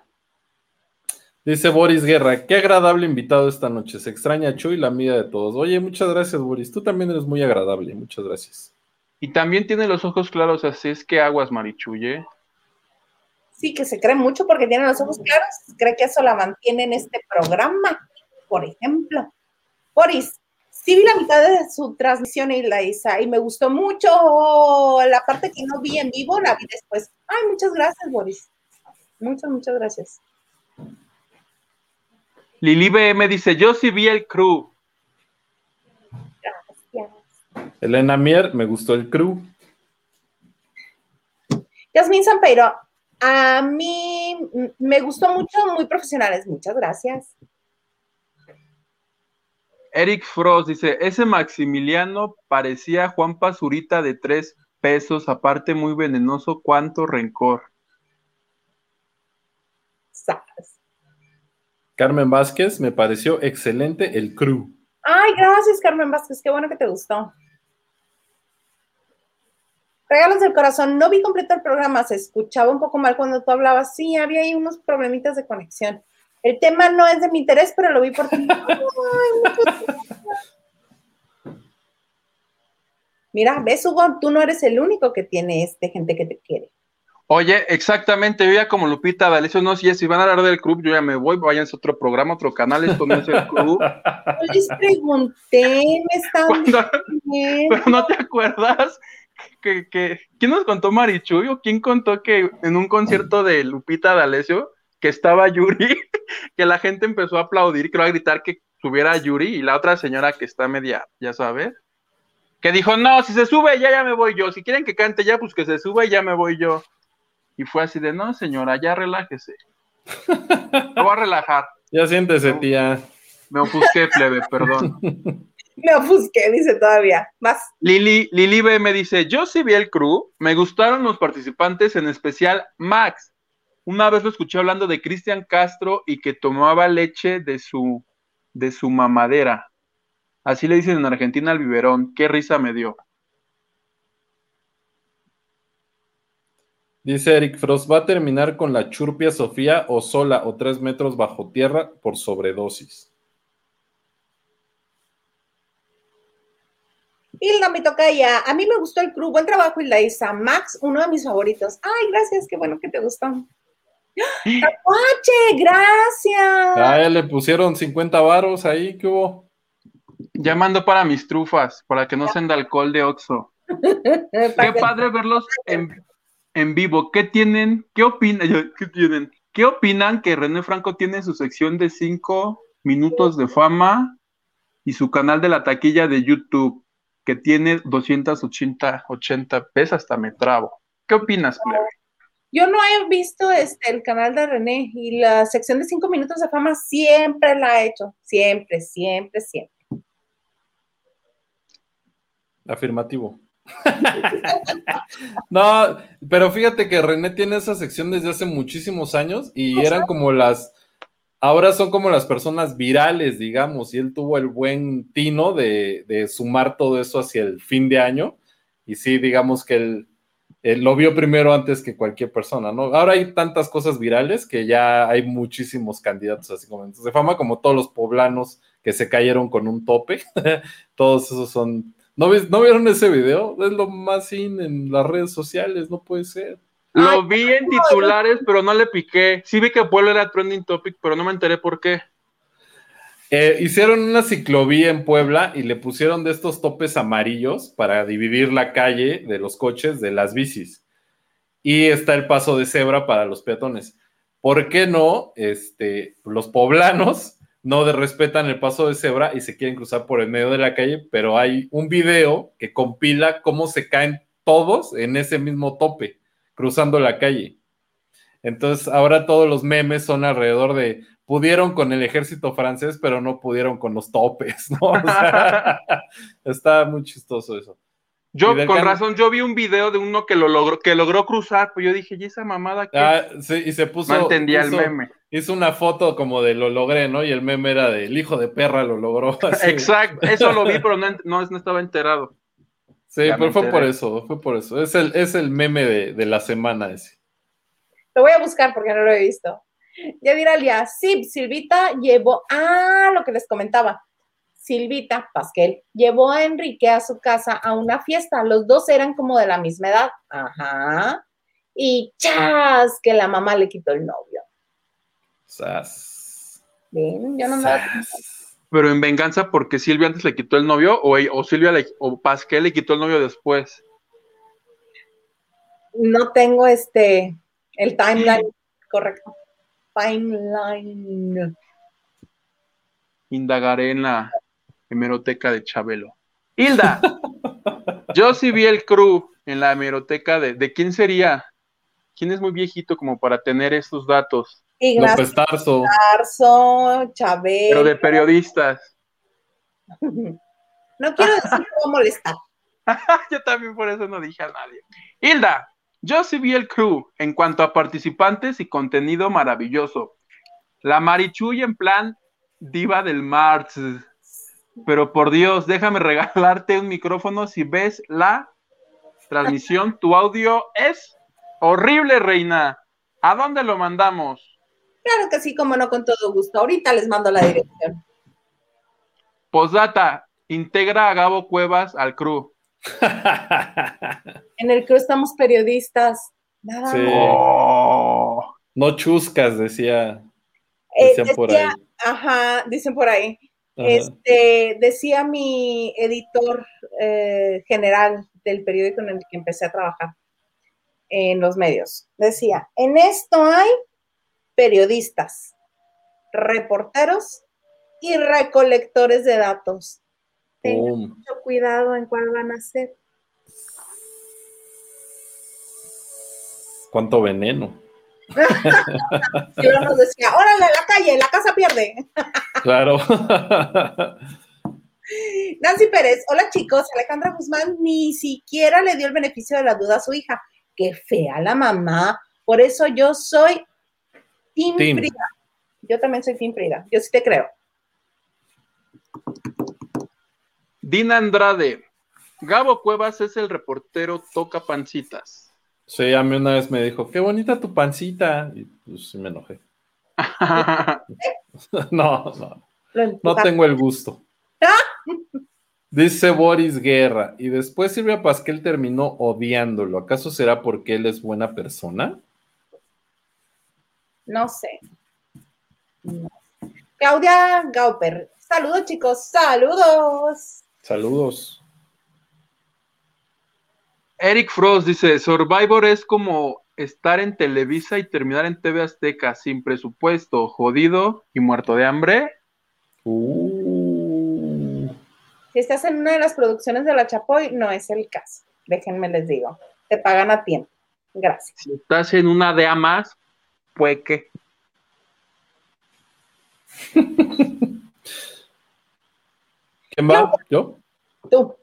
Dice Boris Guerra, qué agradable invitado esta noche. Se extraña a Chuy, la amiga de todos. Oye, muchas gracias, Boris. Tú también eres muy agradable. Muchas gracias. Y también tiene los ojos claros, así es que aguas, Marichuye. Sí, que se cree mucho porque tiene los ojos claros. Cree que eso la mantiene en este programa, por ejemplo. Boris, sí vi la mitad de su transmisión y la Isa, y me gustó mucho la parte que no vi en vivo, la vi después. Ay, muchas gracias, Boris. Muchas, muchas gracias. Lili BM dice, yo sí vi el crew. Gracias. Elena Mier, me gustó el crew. Yasmín Sampeiro, a mí me gustó mucho, muy profesionales. Muchas gracias. Eric Frost dice, ese Maximiliano parecía Juan Pazurita de tres pesos, aparte muy venenoso, cuánto rencor. Sas. Carmen Vázquez, me pareció excelente el crew. Ay, gracias, Carmen Vázquez. Qué bueno que te gustó. Regalos del corazón, no vi completo el programa, se escuchaba un poco mal cuando tú hablabas. Sí, había ahí unos problemitas de conexión. El tema no es de mi interés, pero lo vi por ti. [LAUGHS] Mira, ves, Hugo, tú no eres el único que tiene este gente que te quiere. Oye, exactamente, yo ya como Lupita D'Alessio, no sé si van a hablar del club, yo ya me voy, váyanse a otro programa, otro canal, esto no es el club. [LAUGHS] Yo les pregunté, me están. [LAUGHS] Pero no te acuerdas que, que ¿quién nos contó Marichuy o quién contó que en un concierto de Lupita D'Alessio que estaba Yuri, [LAUGHS] que la gente empezó a aplaudir, creo a gritar que subiera Yuri y la otra señora que está media, ya sabes, que dijo, "No, si se sube ya ya me voy yo, si quieren que cante ya pues que se suba y ya me voy yo." Y fue así de, "No, señora, ya relájese." [LAUGHS] Lo voy a relajar. Ya siéntese, tía. Me ofusqué, plebe, perdón. [LAUGHS] [LAUGHS] Me ofusqué, dice todavía. Más. Lili, Lili B me dice, yo sí vi el crew, me gustaron los participantes, en especial Max. Una vez lo escuché hablando de Cristian Castro y que tomaba leche de su, de su mamadera. Así le dicen en Argentina al biberón. Qué risa me dio. Dice Eric Frost, ¿va a terminar con la churpia Sofía o sola o tres metros bajo tierra por sobredosis? Hilda me toca ya. A mí me gustó el crew. Buen trabajo, Hilda Isa. Max, uno de mis favoritos. Ay, gracias. Qué bueno que te gustó. ¡Tacuache! ¡Gracias! A él le pusieron 50 varos ahí, ¿qué hubo? Llamando para mis trufas, para que no sean de alcohol de Oxxo. [LAUGHS] Qué padre verlos en, en vivo. ¿Qué tienen? ¿Qué opinan? ¿Qué tienen? ¿Qué opinan que René Franco tiene su sección de 5 minutos de fama y su canal de la taquilla de YouTube que tiene 280 80 pesos hasta me trabo? ¿Qué opinas, plebe? Yo no he visto este, el canal de René y la sección de cinco minutos de fama siempre la ha hecho. Siempre, siempre, siempre. Afirmativo. [LAUGHS] no, pero fíjate que René tiene esa sección desde hace muchísimos años y eran como las, ahora son como las personas virales, digamos, y él tuvo el buen tino de, sumar todo eso hacia el fin de año y sí, digamos que él, lo vio primero antes que cualquier persona, ¿no? Ahora hay tantas cosas virales que ya hay muchísimos candidatos así como entonces de fama, como todos los poblanos que se cayeron con un tope, [LAUGHS] todos esos son ¿No, vis- ¿No vieron ese video? Es lo más in en las redes sociales, no puede ser. Lo vi en titulares, pero no le piqué. Sí vi que Pueblo era trending topic, pero no me enteré por qué. Eh, hicieron una ciclovía en Puebla y le pusieron de estos topes amarillos para dividir la calle de los coches de las bicis. Y está el paso de cebra para los peatones. ¿Por qué no? Este, los poblanos no de- respetan el paso de cebra y se quieren cruzar por el medio de la calle, pero hay un video que compila cómo se caen todos en ese mismo tope, cruzando la calle. Entonces, ahora todos los memes son alrededor de pudieron con el ejército francés, pero no pudieron con los topes, [LAUGHS] ¿no? O sea, [LAUGHS] está muy chistoso eso. Yo, con can- razón, yo vi un video de uno que lo logró, que logró cruzar, pues yo dije, ¿y esa mamada qué? Ah, sí, y se puso. no entendía el meme. Hizo una foto como de lo logré, ¿no? Y el meme era del hijo de perra lo logró. [LAUGHS] así. Exacto, eso lo vi, pero no, no estaba enterado. Sí, Ya pero fue por eso, fue por eso. Es el, es el meme de, de la semana ese. Lo voy a buscar porque no lo he visto. Yadira Alia, sí, Silvita llevó, ah, lo que les comentaba. Silvita Pasquel llevó a Enrique a su casa a una fiesta. Los dos eran como de la misma edad. Ajá. Y chas, que la mamá le quitó el novio. Sas. Ven, yo no me. Pero en venganza, porque Silvia antes le quitó el novio, o, o Silvia le, o Pasquel le quitó el novio después. no tengo este el timeline correcto. Timeline. Indagaré en la hemeroteca de Chabelo. Hilda, [LAUGHS] yo sí vi el crew en la hemeroteca de, ¿de quién sería? ¿Quién es muy viejito como para tener estos datos? Ignacio López Tarso. Tarso, Chabel. Pero de periodistas. [LAUGHS] No quiero decir cómo molestar. [LAUGHS] Yo también por eso no dije a nadie. Hilda, yo sí vi el crew en cuanto a participantes y contenido maravilloso. La Marichuy en plan diva del Marx. Pero por Dios, déjame [LAUGHS] regalarte un micrófono si ves la transmisión. Tu audio es horrible, reina. ¿A dónde lo mandamos? Claro que sí, como no, con todo gusto. Ahorita les mando la dirección. Posdata, integra a Gabo Cuevas al crew. [LAUGHS] En el crew estamos periodistas. Nada Sí. más. Oh. No chuscas, decía. Eh, Decían por ahí. Ajá, dicen por ahí. Ajá. Este, decía mi editor eh, general del periódico en el que empecé a trabajar en los medios. Decía, en esto hay periodistas, reporteros y recolectores de datos. Tengan mucho cuidado en cuál van a ser. Cuánto veneno. [LAUGHS] Y luego nos decía, órale, la calle, la casa pierde. [LAUGHS] Claro. Nancy Pérez, hola chicos, Alejandra Guzmán ni siquiera le dio el beneficio de la duda a su hija. Qué fea la mamá. Por eso yo soy Team, Team. Frida. Yo también soy Team Frida. Yo sí te creo. Dina Andrade. Gabo Cuevas es el reportero toca pancitas. Sí, a mí una vez me dijo, qué bonita tu pancita. Y pues sí me enojé. [LAUGHS] No, no, no tengo el gusto. [LAUGHS] Dice Boris Guerra, y después Silvia Pasquel terminó odiándolo. ¿Acaso será porque él es buena persona? No sé. Claudia Gauper. Saludos chicos, saludos. Saludos. Eric Frost dice, Survivor es como estar en Televisa y terminar en TV Azteca sin presupuesto, jodido y muerto de hambre. Uh, Si estás en una de las producciones de La Chapoy, no es el caso. Déjenme les digo. Te pagan a tiempo. Gracias. Si estás en una de a más, pues que. ¿Quién va? ¿Yo? Tú.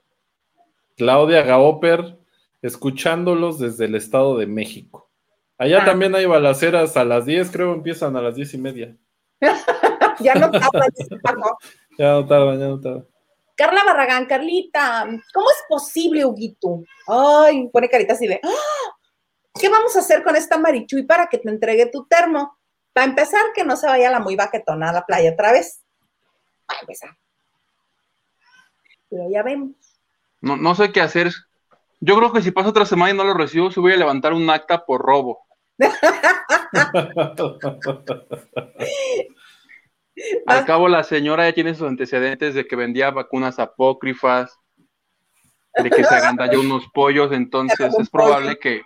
Claudia Gaoper, escuchándolos desde el Estado de México. Allá Ah. también hay balaceras a las 10, creo, empiezan a las 10 y media. [LAUGHS] Ya no tarda, dice Paco. Ya no tardan, ya no tardan. Carla Barragán, Carlita, ¿cómo es posible, Huguito? Ay, pone carita así de, ¡ah! ¿Qué vamos a hacer con esta Marichuy para que te entregue tu termo? Para empezar, que no se vaya la muy baquetona a la playa otra vez. Para empezar. Pero ya vemos. No, no sé qué hacer. Yo creo que si pasa otra semana y no lo recibo, se voy a levantar un acta por robo. [LAUGHS] Al cabo, la señora ya tiene sus antecedentes de que vendía vacunas apócrifas, de que se agandalló unos pollos, entonces es probable que,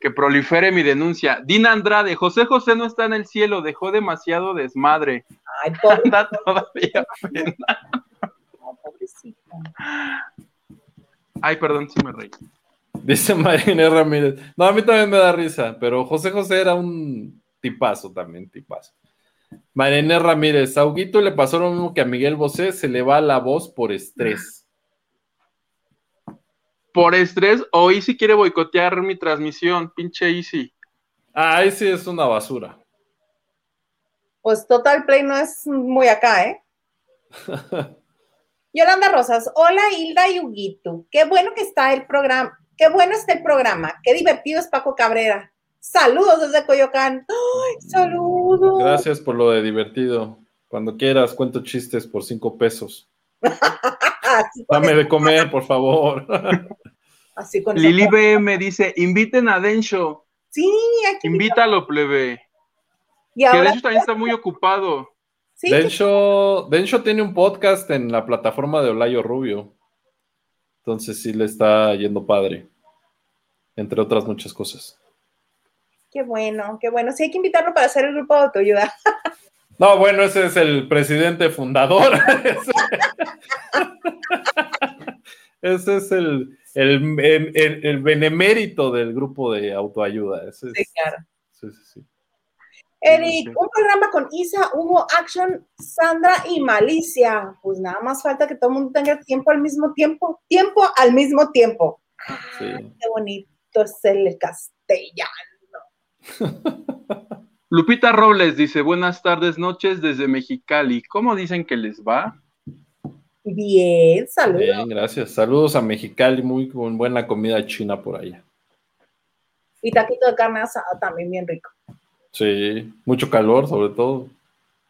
que prolifere mi denuncia. Dina Andrade, José José no está en el cielo, dejó demasiado desmadre. Ay, Anda [LAUGHS] todavía pena. pobrecito. Ay, perdón, sí me reí. Dice Marina Ramírez. No, a mí también me da risa, pero José José era un tipazo también, tipazo. Marina Ramírez, a Huguito le pasó lo mismo que a Miguel Bosé, se le va la voz por estrés. Por estrés, o Easy quiere boicotear mi transmisión, pinche Easy. Ah, sí es una basura. Pues Total Play no es muy acá, ¿eh? [LAUGHS] Yolanda Rosas, hola Hilda y Huguito. Qué bueno que está el programa. Qué bueno está el programa. Qué divertido es Paco Cabrera. Saludos desde Coyoacán. ¡Ay, saludos! Gracias por lo de divertido. Cuando quieras, cuento chistes por cinco pesos. [LAUGHS] Así con, Dame de comer, por favor. [LAUGHS] así con Lili. BM dice, inviten a Densho, Sí, aquí. invítalo, plebe. Y Que ahora Densho también está muy ocupado. sí, Densho, Densho tiene un podcast en la plataforma de Olayo Rubio. Entonces sí le está yendo padre. Entre otras muchas cosas. qué bueno, qué bueno. Sí, hay que invitarlo para hacer el grupo de autoayuda. [LAUGHS] No, bueno, ese es el presidente fundador. ese, [LAUGHS] ese es el, el, el- el benemérito del grupo de autoayuda. Ese es- Sí, claro. sí, sí, sí. Eric, un programa con Isa, Hugo, Action, Sandra y Malicia. Pues nada más falta que todo el mundo tenga tiempo al mismo tiempo. Tiempo al mismo tiempo. Sí. Qué bonito es el castellano. [LAUGHS] Lupita Robles dice, buenas tardes, noches desde Mexicali. ¿Cómo dicen que les va? Bien, saludos. Bien, gracias. Saludos a Mexicali, muy con buena comida china por allá. Y taquito de carne asada también bien rico. Sí, mucho calor sobre todo.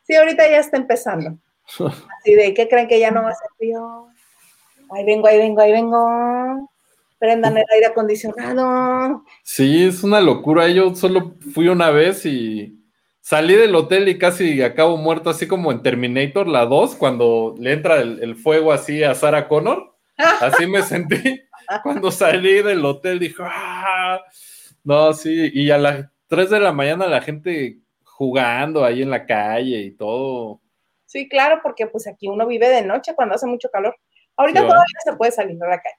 Sí, ahorita ya está empezando. [LAUGHS] Así de, ¿qué creen que ya no va a ser frío? Ahí vengo, ahí vengo, ahí vengo. Prendan el aire acondicionado. Sí, es una locura. Yo solo fui una vez y salí del hotel y casi acabo muerto, así como en Terminator, la 2, cuando le entra el, el fuego así a Sarah Connor. [LAUGHS] Así me sentí cuando salí del hotel. Dijo, ¡ah! No, sí, y a las 3 de la mañana la gente jugando ahí en la calle y todo. Sí, claro, porque pues aquí uno vive de noche cuando hace mucho calor. Ahorita Sí, todavía se puede salir a la calle.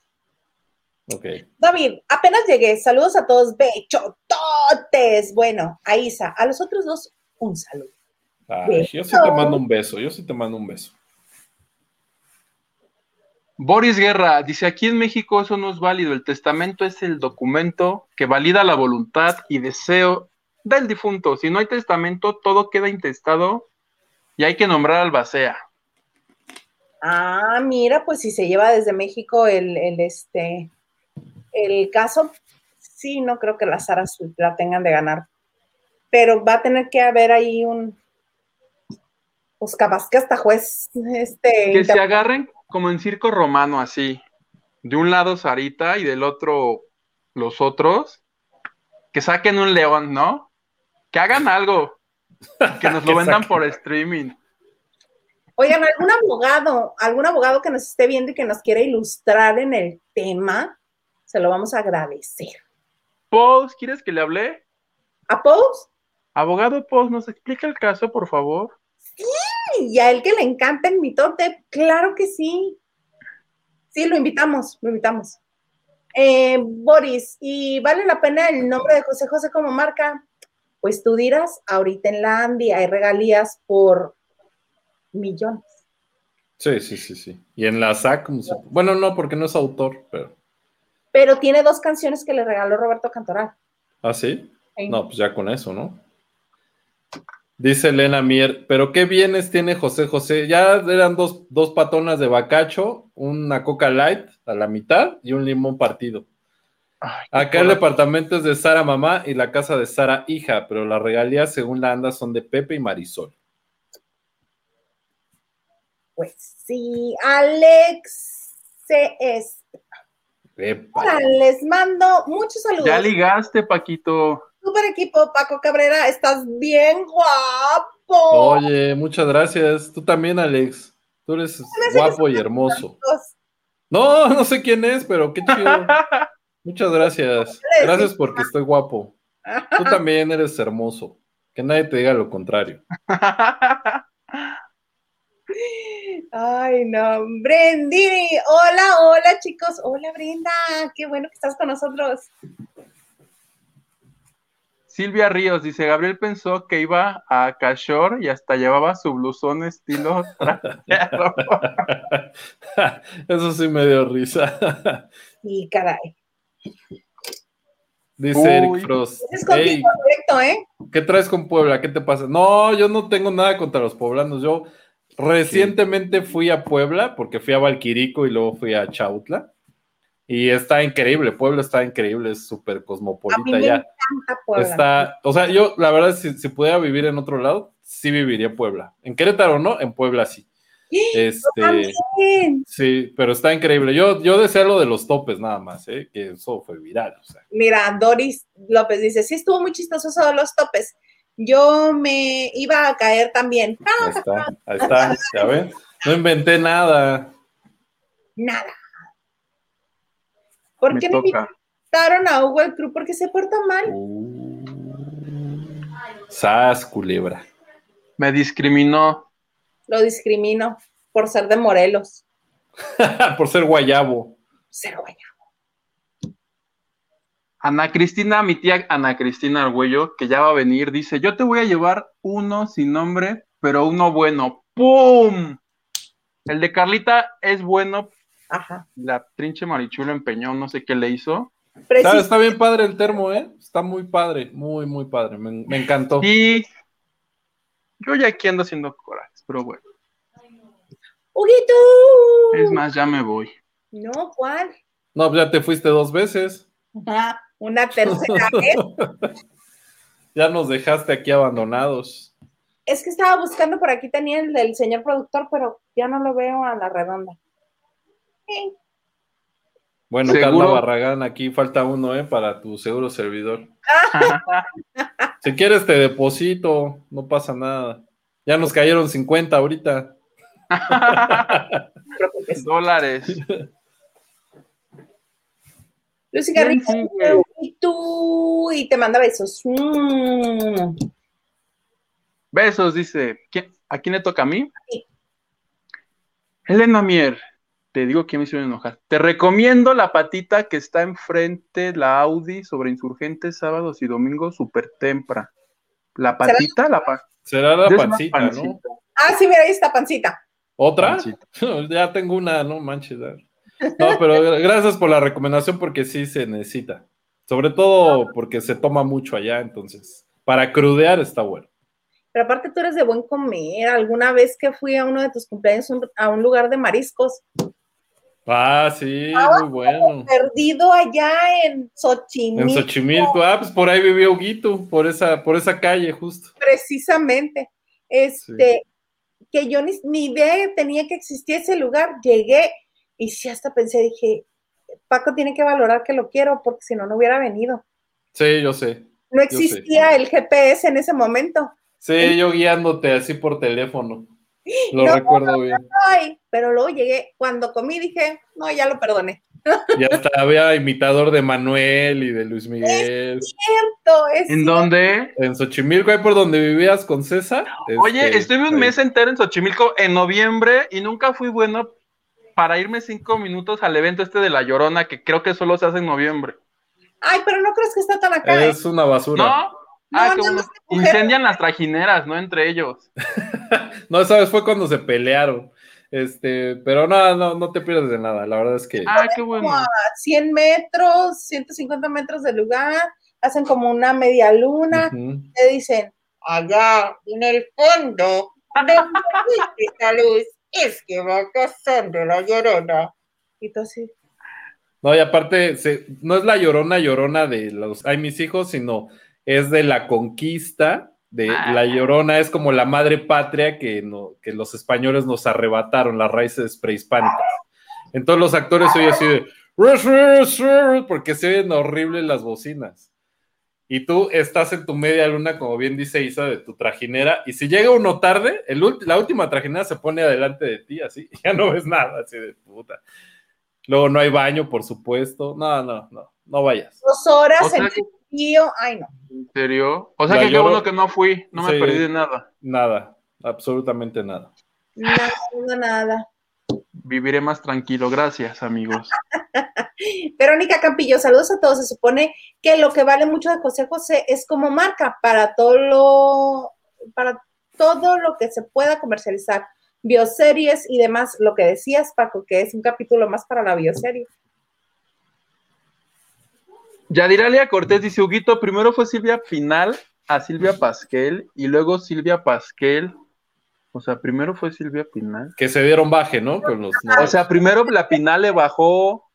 David, apenas llegué. Saludos a todos, bechototes. Bueno, a Isa, a los otros dos, un saludo. Ay, yo sí te mando un beso, yo sí te mando un beso. Boris Guerra dice, aquí en México eso no es válido. El testamento es el documento que valida la voluntad y deseo del difunto. Si no hay testamento, todo queda intestado y hay que nombrar al bacea. Ah, mira, pues si se lleva desde México el, el, este, el caso, sí, no creo que las aras la tengan de ganar. Pero va a tener que haber ahí un, pues capaz que hasta juez, este, Que se agarren como en circo romano, así. De un lado Sarita y del otro los otros. Que saquen un león, ¿no? Que hagan algo. Que nos [LAUGHS] lo Que vendan por streaming. Oigan, algún abogado, algún abogado que nos esté viendo y que nos quiera ilustrar en el tema, se lo vamos a agradecer. Pose, ¿quieres que le hable? ¿A Pose? Abogado Pose, ¿nos explica el caso, por favor? Y a él que le encanta el mitote, claro que sí. Sí, lo invitamos, lo invitamos. Eh, Boris, ¿y vale la pena el nombre de José José como marca? Pues tú dirás, ahorita en la Andy hay regalías por millones. Sí, sí, sí, sí. Y en la SAC, como se- bueno, no, porque no es autor, pero. Pero tiene dos canciones que le regaló Roberto Cantoral. ¿Ah, sí? Sí. No, pues ya con eso, ¿no? Dice Elena Mier, pero qué bienes tiene José José. Ya eran dos, dos patonas de bacacho, una coca light a la mitad y un limón partido. Ay, Acá el departamento es de Sara mamá y la casa de Sara hija, pero las regalías según la anda son de Pepe y Marisol. Pues sí, Alex CS. Epa. Ahora, les mando muchos saludos. Ya ligaste, Paquito. Super equipo, Paco Cabrera, estás bien guapo. Oye, muchas gracias. Tú también, Alex. Tú eres guapo y hermoso. No, no sé quién es, pero qué chido. [LAUGHS] Muchas gracias. Gracias porque estoy guapo. Tú [LAUGHS] también eres hermoso. Que nadie te diga lo contrario. [LAUGHS] Ay, no, Brendini. Hola, hola, chicos. Hola, Brenda. Qué bueno que estás con nosotros. Silvia Ríos dice, Gabriel pensó que iba a Cashore y hasta llevaba su blusón estilo trasero". [LAUGHS] Eso sí me dio risa. Y caray. Uy. Dice Eric Frost. Es "Ey, contigo directo, ¿eh? ¿Qué traes con Puebla? ¿Qué te pasa? No, yo no tengo nada contra los poblanos. Yo recientemente fui a Puebla porque fui a Valquirico y luego fui a Chautla. Y está increíble, Puebla está increíble, es súper A mí cosmopolita me ya. encanta Puebla. Está, o sea, yo la verdad, si, si pudiera vivir en otro lado, sí viviría Puebla. En Querétaro no, en Puebla sí. Este, sí, pero está increíble. Yo, yo deseo lo de los topes nada más, ¿eh? que eso fue viral. O sea. Mira, Doris López dice, sí estuvo muy chistoso eso de los topes. Yo me iba a caer también. Ahí está, ahí está, ya ven. No inventé nada. Nada. ¿Por Me qué toca. invitaron a Hugo el Club? Porque se porta mal. Uh, sas, culebra. Me discriminó. Lo discrimino por ser de Morelos. [LAUGHS] Por ser guayabo. Ser guaya. Ana Cristina, mi tía Ana Cristina Argüello, que ya va a venir, dice, yo te voy a llevar uno sin nombre, pero uno bueno. ¡Pum! El de Carlita es bueno, Ajá. la trinche Marichulo empeñó, no sé qué le hizo. Está, está bien padre el termo, ¿eh? Está muy padre, muy, muy padre. Me, me encantó. Y yo ya aquí ando haciendo corajes, pero bueno. ¡Huguito! Es más, ya me voy. No, ¿cuál? No, pues ya te fuiste dos veces. Ah, una tercera [LAUGHS] vez. Ya nos dejaste aquí abandonados. Es que estaba buscando por aquí, tenía el del señor productor, pero ya no lo veo a la redonda. Eh, Bueno, ¿Seguro? Carla Barragán, aquí falta uno, ¿eh? Para tu seguro servidor. [LAUGHS] si quieres te deposito, no pasa nada. Ya nos cayeron 50 ahorita. [LAUGHS] Dólares. Lucy Garrido, y tú, y te manda besos. Mm. Besos, dice. ¿Quién- ¿A quién le toca a mí? Sí. Elena Mier. Te digo que me hicieron enojar. Te recomiendo la patita que está enfrente, la Audi, sobre insurgentes, sábados y domingos, super tempra. La patita, la pa- Será la pancita, ¿no? Ah, sí, mira, ahí está pancita. ¿Otra? pancita. [LAUGHS] ya tengo una, no manches. ya. No, pero gracias por la recomendación porque sí se necesita. Sobre todo porque se toma mucho allá, entonces. Para crudear está bueno. Pero aparte tú eres de buen comer. Alguna vez que fui a uno de tus cumpleaños a un lugar de mariscos, Ah, sí, muy bueno. perdido allá en Xochimilco. En Xochimilco, ah, pues por ahí vivió Huguito, por esa, por esa calle, justo. Precisamente. Este, que yo ni, ni idea tenía que existir ese lugar. Llegué y sí, hasta pensé, dije, Paco tiene que valorar que lo quiero porque si no, no hubiera venido. Sí, yo sé. No sé. existía el GPS en ese momento. Sí, yo guiándote así por teléfono. [GASPS] Lo No, recuerdo bien. Ay, pero luego llegué, cuando comí dije, no, ya lo perdoné. [LAUGHS] Y hasta había imitador de Manuel y de Luis Miguel. Cierto, es ¿En dónde? En Xochimilco, ahí por donde vivías con César. Oye, este, estuve un ahí. mes entero en Xochimilco en noviembre y nunca fui bueno para irme cinco minutos al evento este de La Llorona, que creo que solo se hace en noviembre. Ay, pero no crees que está tan acá. ¿eh? Es una basura. ¿No? No, Ah, no, mujer. Incendian las trajineras, ¿no? Entre ellos. [LAUGHS] No, esa vez fue cuando se pelearon. Este, pero no, no, no te pierdes de nada. La verdad es que Ah, qué bueno. Como a 100 metros, 150 metros del lugar, hacen como una media luna, te dicen, allá en el fondo, viste esa luz, es que va pasando la llorona. Y tú así, No, y aparte, se- no es la llorona llorona de los hay mis hijos, sino es de la conquista. De Ah. la llorona es como la madre patria que, no, que los españoles nos arrebataron, las raíces prehispánicas. Entonces los actores hoy así de porque se ven horribles las bocinas. Y tú estás en tu media luna, como bien dice Isa, de tu trajinera, y si llega uno tarde, el la última trajinera se pone adelante de ti, así, y [LAUGHS] ya no ves nada, así de puta. Luego no hay baño, por supuesto. No, no, no, no vayas. dos horas O sea en frío, ay no. ¿En serio? O sea La que qué lloro- bueno que no fui, no me perdí de nada. Nada, absolutamente nada. Nada, nada. Viviré más tranquilo, gracias, amigos. [LAUGHS] Verónica Campillo, saludos a todos. Se supone que lo que vale mucho de José José es como marca para todo lo, para todo lo que se pueda comercializar, bioseries y demás. Lo que decías, Paco, que es un capítulo más para la bioserie. Yadiralia Cortés dice, Huguito, primero fue Silvia Pinal a Silvia Pasquel y luego Silvia Pasquel. O sea, primero fue Silvia Pinal. Que se dieron baje, ¿no? Con los O sea, primero la Pinal le bajó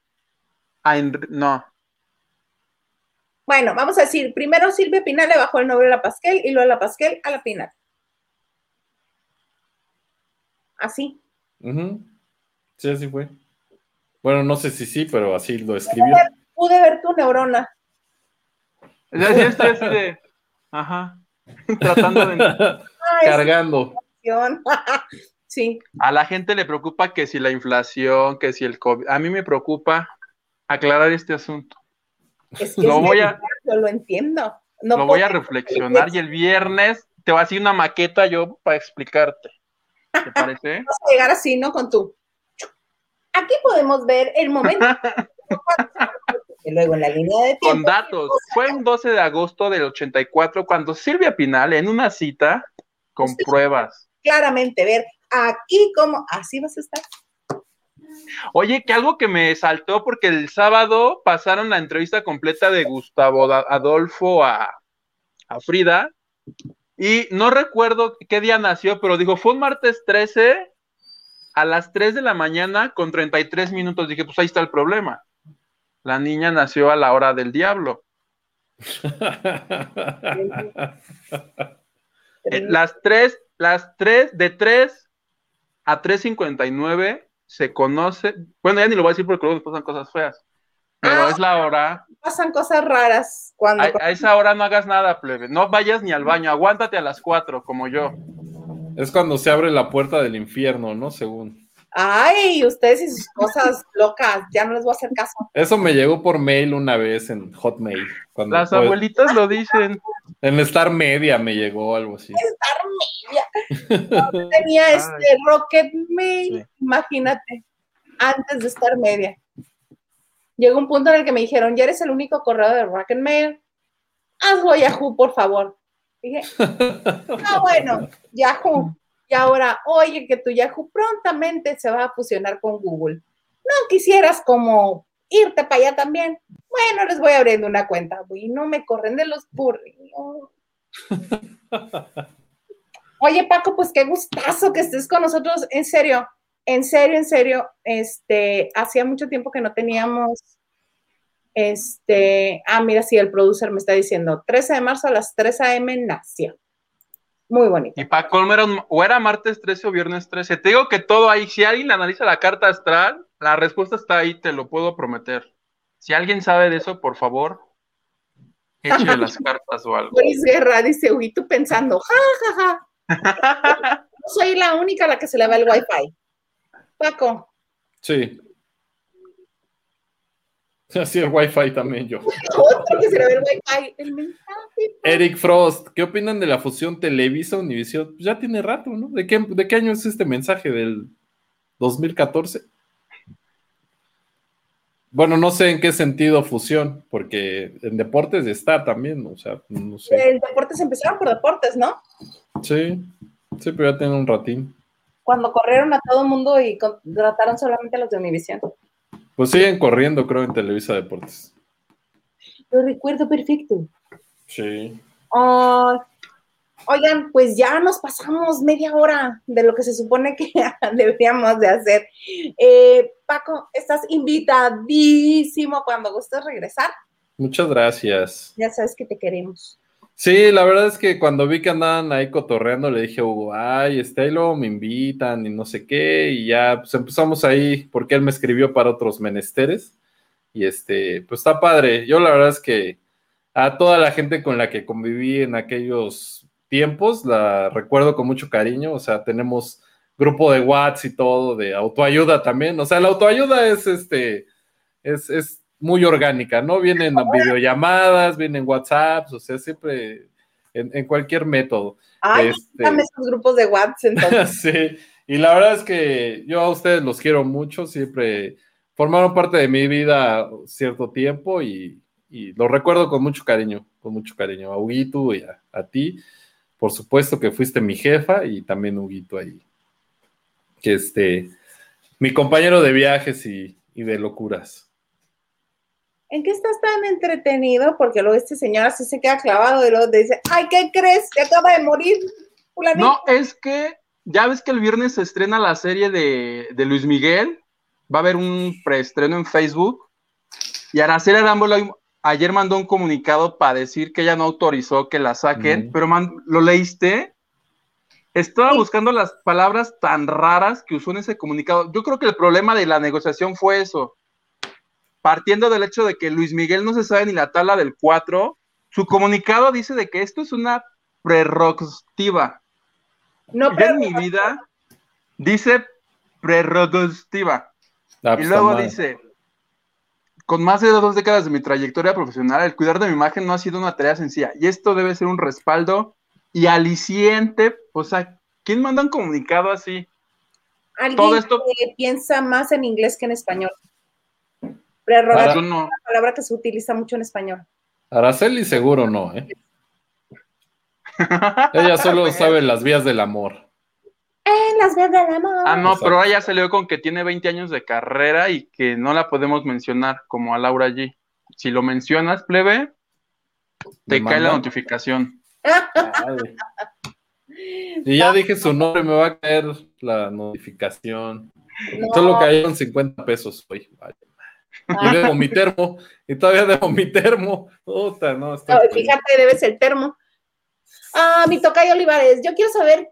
a Enri- No, Bueno, vamos a decir, primero Silvia Pinal le bajó el novio a la Pasquel y luego la Pasquel a la Pinal. Así. Ujú. Sí, así fue. Bueno, no sé si sí, pero así lo escribió. Pude ver tu neurona. ya, ya de... Ajá. [LAUGHS] Tratando de... [LAUGHS] Ay, Cargando. [LAUGHS] sí. A la gente le preocupa que si la inflación, que si el COVID. A mí me preocupa aclarar este asunto. Es que Lo voy a- yo lo entiendo. No Lo voy a reflexionar y el viernes te voy a hacer una maqueta yo para explicarte. ¿Te parece? [LAUGHS] Vamos a llegar así, ¿no? Con tu. Aquí podemos ver el momento. [LAUGHS] luego en la línea de tiempo. Con datos. Fue un 12 de agosto del 84 cuando Silvia Pinal en una cita con pruebas. Claramente ver aquí como así vas a estar. Oye, que algo que me saltó porque el sábado pasaron la entrevista completa de Gustavo Adolfo a, a Frida y no recuerdo qué día nació, pero dijo, fue un martes 13 a las 3 de la mañana con 33 minutos. Dije, pues ahí está el problema. La niña nació a la hora del diablo. [LAUGHS] Eh, las 3, las 3, de 3 a 3.59 se conoce, bueno, ya ni lo voy a decir porque luego nos pasan cosas feas, pero Ah. es la hora, Pasan cosas raras cuando. a, a esa hora no hagas nada, plebe, no vayas ni al baño, aguántate a las 4 como yo. Es cuando se abre la puerta del infierno, ¿no? Según. Ay, ustedes y sus cosas [LAUGHS] locas, ya no les voy a hacer caso. Eso me llegó por mail una vez en Hotmail. Cuando Las fue- abuelitas lo dicen. En Star Media me llegó algo así. Tenía [LAUGHS] este Rocket Mail, Sí. imagínate, antes de estar media. Llegó un punto en el que me dijeron, ya eres el único correo de Rocket Mail, hazlo a Yahoo, por favor. Dije, [LAUGHS] ah, bueno, Yahoo. Y ahora, oye, que tu Yahoo prontamente se va a fusionar con Google. No quisieras como irte para allá también. Bueno, les voy abriendo una cuenta. Y no me corren de los burritos. [LAUGHS] Oye, Paco, pues qué gustazo que estés con nosotros. En serio, en serio, en serio. Este, hacía mucho tiempo que no teníamos. Este, ah, mira, sí, el producer me está diciendo 13 de marzo a las 3 a.m. nació. Muy bonito. Y un- o era martes 13 o viernes 13. Te digo que todo ahí, si alguien analiza la carta astral, la respuesta está ahí, te lo puedo prometer. Si alguien sabe de eso, por favor, échale [LAUGHS] las cartas o algo. Boris Guerra dice, uy, tú pensando, ja, ja, ja. [LAUGHS] No soy la única a la que se le va el wifi. Paco, Sí. [LAUGHS] Así el Wi-Fi también yo. otro que se le va el wifi. El mensaje. Eric Frost, ¿qué opinan de la fusión Televisa-Univisión? Pues ya tiene rato, ¿no? ¿De qué, ¿De qué año es este mensaje? ¿Del 2014? Bueno, no sé en qué sentido fusión, porque en deportes está también, o sea, no sé. El deportes empezaron por deportes, ¿no? Sí, sí, pero ya tiene un ratín. Cuando corrieron a todo el mundo y contrataron solamente a los de Univision. Pues siguen corriendo, creo, en Televisa Deportes. Lo recuerdo perfecto. Sí. Ay, oigan, pues ya nos pasamos media hora de lo que se supone que [LAUGHS] deberíamos de hacer. Eh, Paco, estás invitadísimo cuando gustes regresar. Muchas gracias. Ya sabes que te queremos. Sí, la verdad es que cuando vi que andaban ahí cotorreando, le dije a Hugo, ay, este, luego me invitan y no sé qué, y ya pues empezamos ahí, porque él me escribió para otros menesteres, y este, pues está padre. Yo la verdad es que a toda la gente con la que conviví en aquellos tiempos, la recuerdo con mucho cariño, o sea, tenemos grupo de Whats y todo, de autoayuda también, o sea, la autoayuda es este, es, es muy orgánica, ¿no? Vienen videollamadas, vienen WhatsApps, o sea, siempre en, en cualquier método. Ay, Este- dame esos grupos de WhatsApp entonces. [LAUGHS] sí, y la verdad es que yo a ustedes los quiero mucho, siempre formaron parte de mi vida cierto tiempo y, y los recuerdo con mucho cariño, con mucho cariño. A Huguito y a, a ti, por supuesto que fuiste mi jefa y también Huguito ahí, que este, mi compañero de viajes y, y de locuras. ¿En qué estás tan entretenido? Porque luego este señor así se queda clavado y luego te dice, ay, ¿qué crees? Se acaba de morir. fulanito". No, es que ya ves que el viernes se estrena la serie de, de Luis Miguel. Va a haber un preestreno en Facebook. Y Araceli Arámbula ayer mandó un comunicado para decir que ella no autorizó que la saquen. Pero, man, ¿lo leíste? Estaba Sí. buscando las palabras tan raras que usó en ese comunicado. Yo creo que el problema de la negociación fue eso. Partiendo del hecho de que Luis Miguel no se sabe ni la tabla del 4, su comunicado dice de que esto es una prerrogativa. No, Yo pero en mi vida dice prerrogativa. Ah, Y pues, luego dice, con más de dos décadas de mi trayectoria profesional, el cuidar de mi imagen no ha sido una tarea sencilla. Y esto debe ser un respaldo y aliciente. O sea, ¿quién manda un comunicado así? alguien todo esto- que piensa más en inglés que en español. Prerrogativa no. es una palabra que se utiliza mucho en español. Araceli seguro no, ¿eh? [LAUGHS] Ella solo sabe las vías del amor. En las vías del amor. Ah, no, Exacto. pero ella salió con que tiene 20 años de carrera y que no la podemos mencionar como a Laura G. Si lo mencionas, plebe, te ¿Me cae la notificación. Ay, Y ya dije su nombre, me va a caer la notificación. No. Solo cayeron 50 pesos hoy. Vale. Ah. Y debo mi termo. Y todavía debo mi termo. Puta, no, está No, feliz. fíjate, debes el termo. Ah, mi tocayo Olivares, yo quiero saber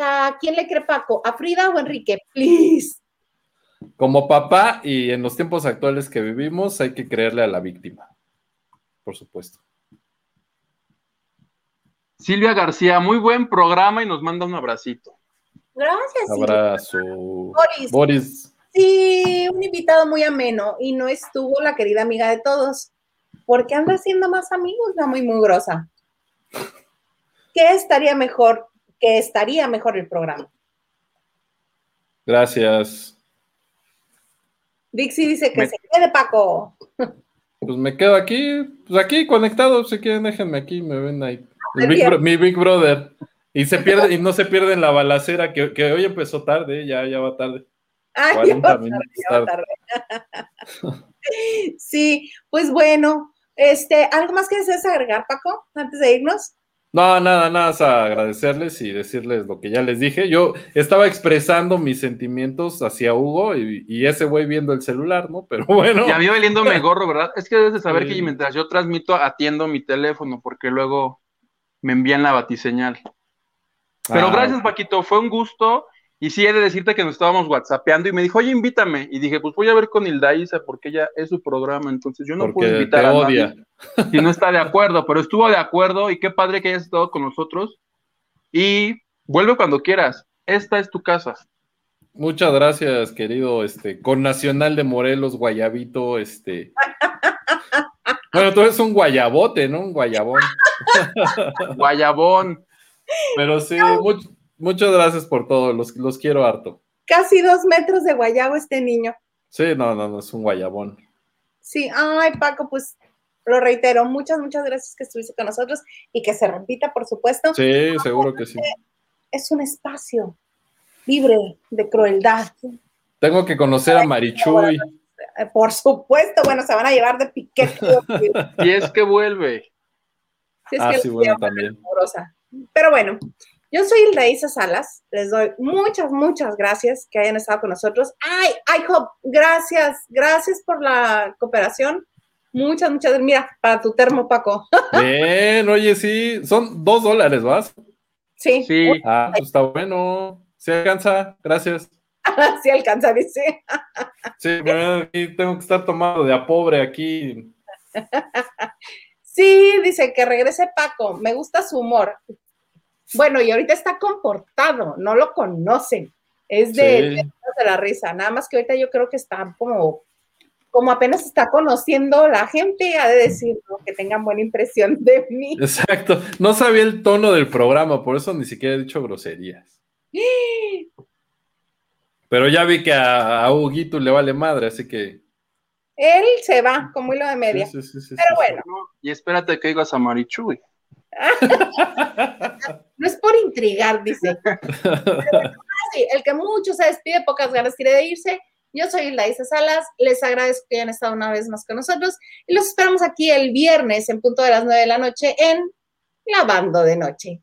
a quién le cree Paco, a Frida o a Enrique, please. Como papá y en los tiempos actuales que vivimos, hay que creerle a la víctima. Por supuesto. Silvia García, muy buen programa y nos manda un abracito. Gracias. Abrazo. Boris. Boris. Sí, un invitado muy ameno y no estuvo la querida amiga de todos. ¿Por qué anda haciendo más amigos? La muy mugrosa. ¿Qué estaría mejor? ¿Qué estaría mejor el programa? Gracias. Dixie dice que Me- se quede Paco. Pues me quedo aquí, pues aquí conectado, si quieren déjenme aquí, me ven ahí. El Big. Bro- mi Big Brother. Y se pierde, y no se pierde en la balacera, que, que hoy empezó tarde, ya, ya va tarde. Ay, ya 40 va tarde, minutos ya va tarde. [LAUGHS] Sí, pues bueno, este, ¿algo más que desees agregar, Paco, antes de irnos? No, nada, nada, es agradecerles y decirles lo que ya les dije. Yo estaba expresando mis sentimientos hacia Hugo y, y ese güey viendo el celular, ¿no? Pero [LAUGHS] bueno. Y a mí valiéndome [LAUGHS] gorro, ¿verdad? Es que debes de saber Sí. que mientras yo transmito, atiendo mi teléfono, porque luego me envían la batiseñal. Pero Ah, gracias, Paquito, fue un gusto. Y sí, he de decirte que nos estábamos whatsappeando y me dijo, oye, invítame. Y dije, pues voy a ver con Hilda Isa porque ella es su programa, entonces yo no puedo Porque invitar te a odia. nadie [LAUGHS] si no está de acuerdo, pero estuvo de acuerdo y qué padre que hayas estado con nosotros. Y vuelve cuando quieras. Esta es tu casa. Muchas gracias, querido, este, con Nacional de Morelos, Guayabito, este. [LAUGHS] Bueno, tú eres un guayabote, ¿no? Un guayabón. Guayabón. Pero sí, much- muchas gracias por todo, los, los quiero harto. Casi dos metros de guayabo este niño. Sí, no, no, no, es un guayabón. Sí, ay, Paco, pues lo reitero, muchas, muchas gracias que estuviste con nosotros y que se repita, por supuesto. Sí, seguro que sí. Es un espacio libre de crueldad. Tengo que conocer a Marichuy. Eh, Por supuesto, bueno, se van a llevar de piquete. [LAUGHS] Y es que vuelve. Si es Ah, que sí, bueno, también. amorosa. Pero bueno, yo soy Hilda Isa Salas. Les doy muchas, muchas gracias que hayan estado con nosotros. Ay, ay, Job, gracias, gracias por la cooperación. Muchas, muchas. Mira, para tu termo, Paco. [LAUGHS] Bien, oye, sí, son dos dólares, ¿vas? Sí, Sí. Ah, pues está bueno. Se alcanza, gracias. [LAUGHS] sí alcanza, dice. Sí, bueno, aquí tengo que estar tomado de a pobre aquí. [LAUGHS] Sí, dice que regrese Paco. Me gusta su humor. Bueno, y ahorita está comportado, no lo conocen. Es de, Sí. de, de la risa. Nada más que ahorita yo creo que está como, como apenas está conociendo la gente, ha de decir ¿no? que tengan buena impresión de mí. Exacto. No sabía el tono del programa, por eso ni siquiera he dicho groserías. Pero ya vi que a, a Huguito le vale madre, así que. Él se va como hilo de media. Sí, sí, sí, sí, Pero sí, bueno, Y espérate que digas a Marichuy. [LAUGHS] no es por intrigar, dice. [LAUGHS] El que mucho se despide, pocas ganas tiene de irse. Yo soy Laisa Salas, les agradezco que hayan estado una vez más con nosotros y los esperamos aquí el viernes en punto de las nueve de la noche en Lavando de Noche.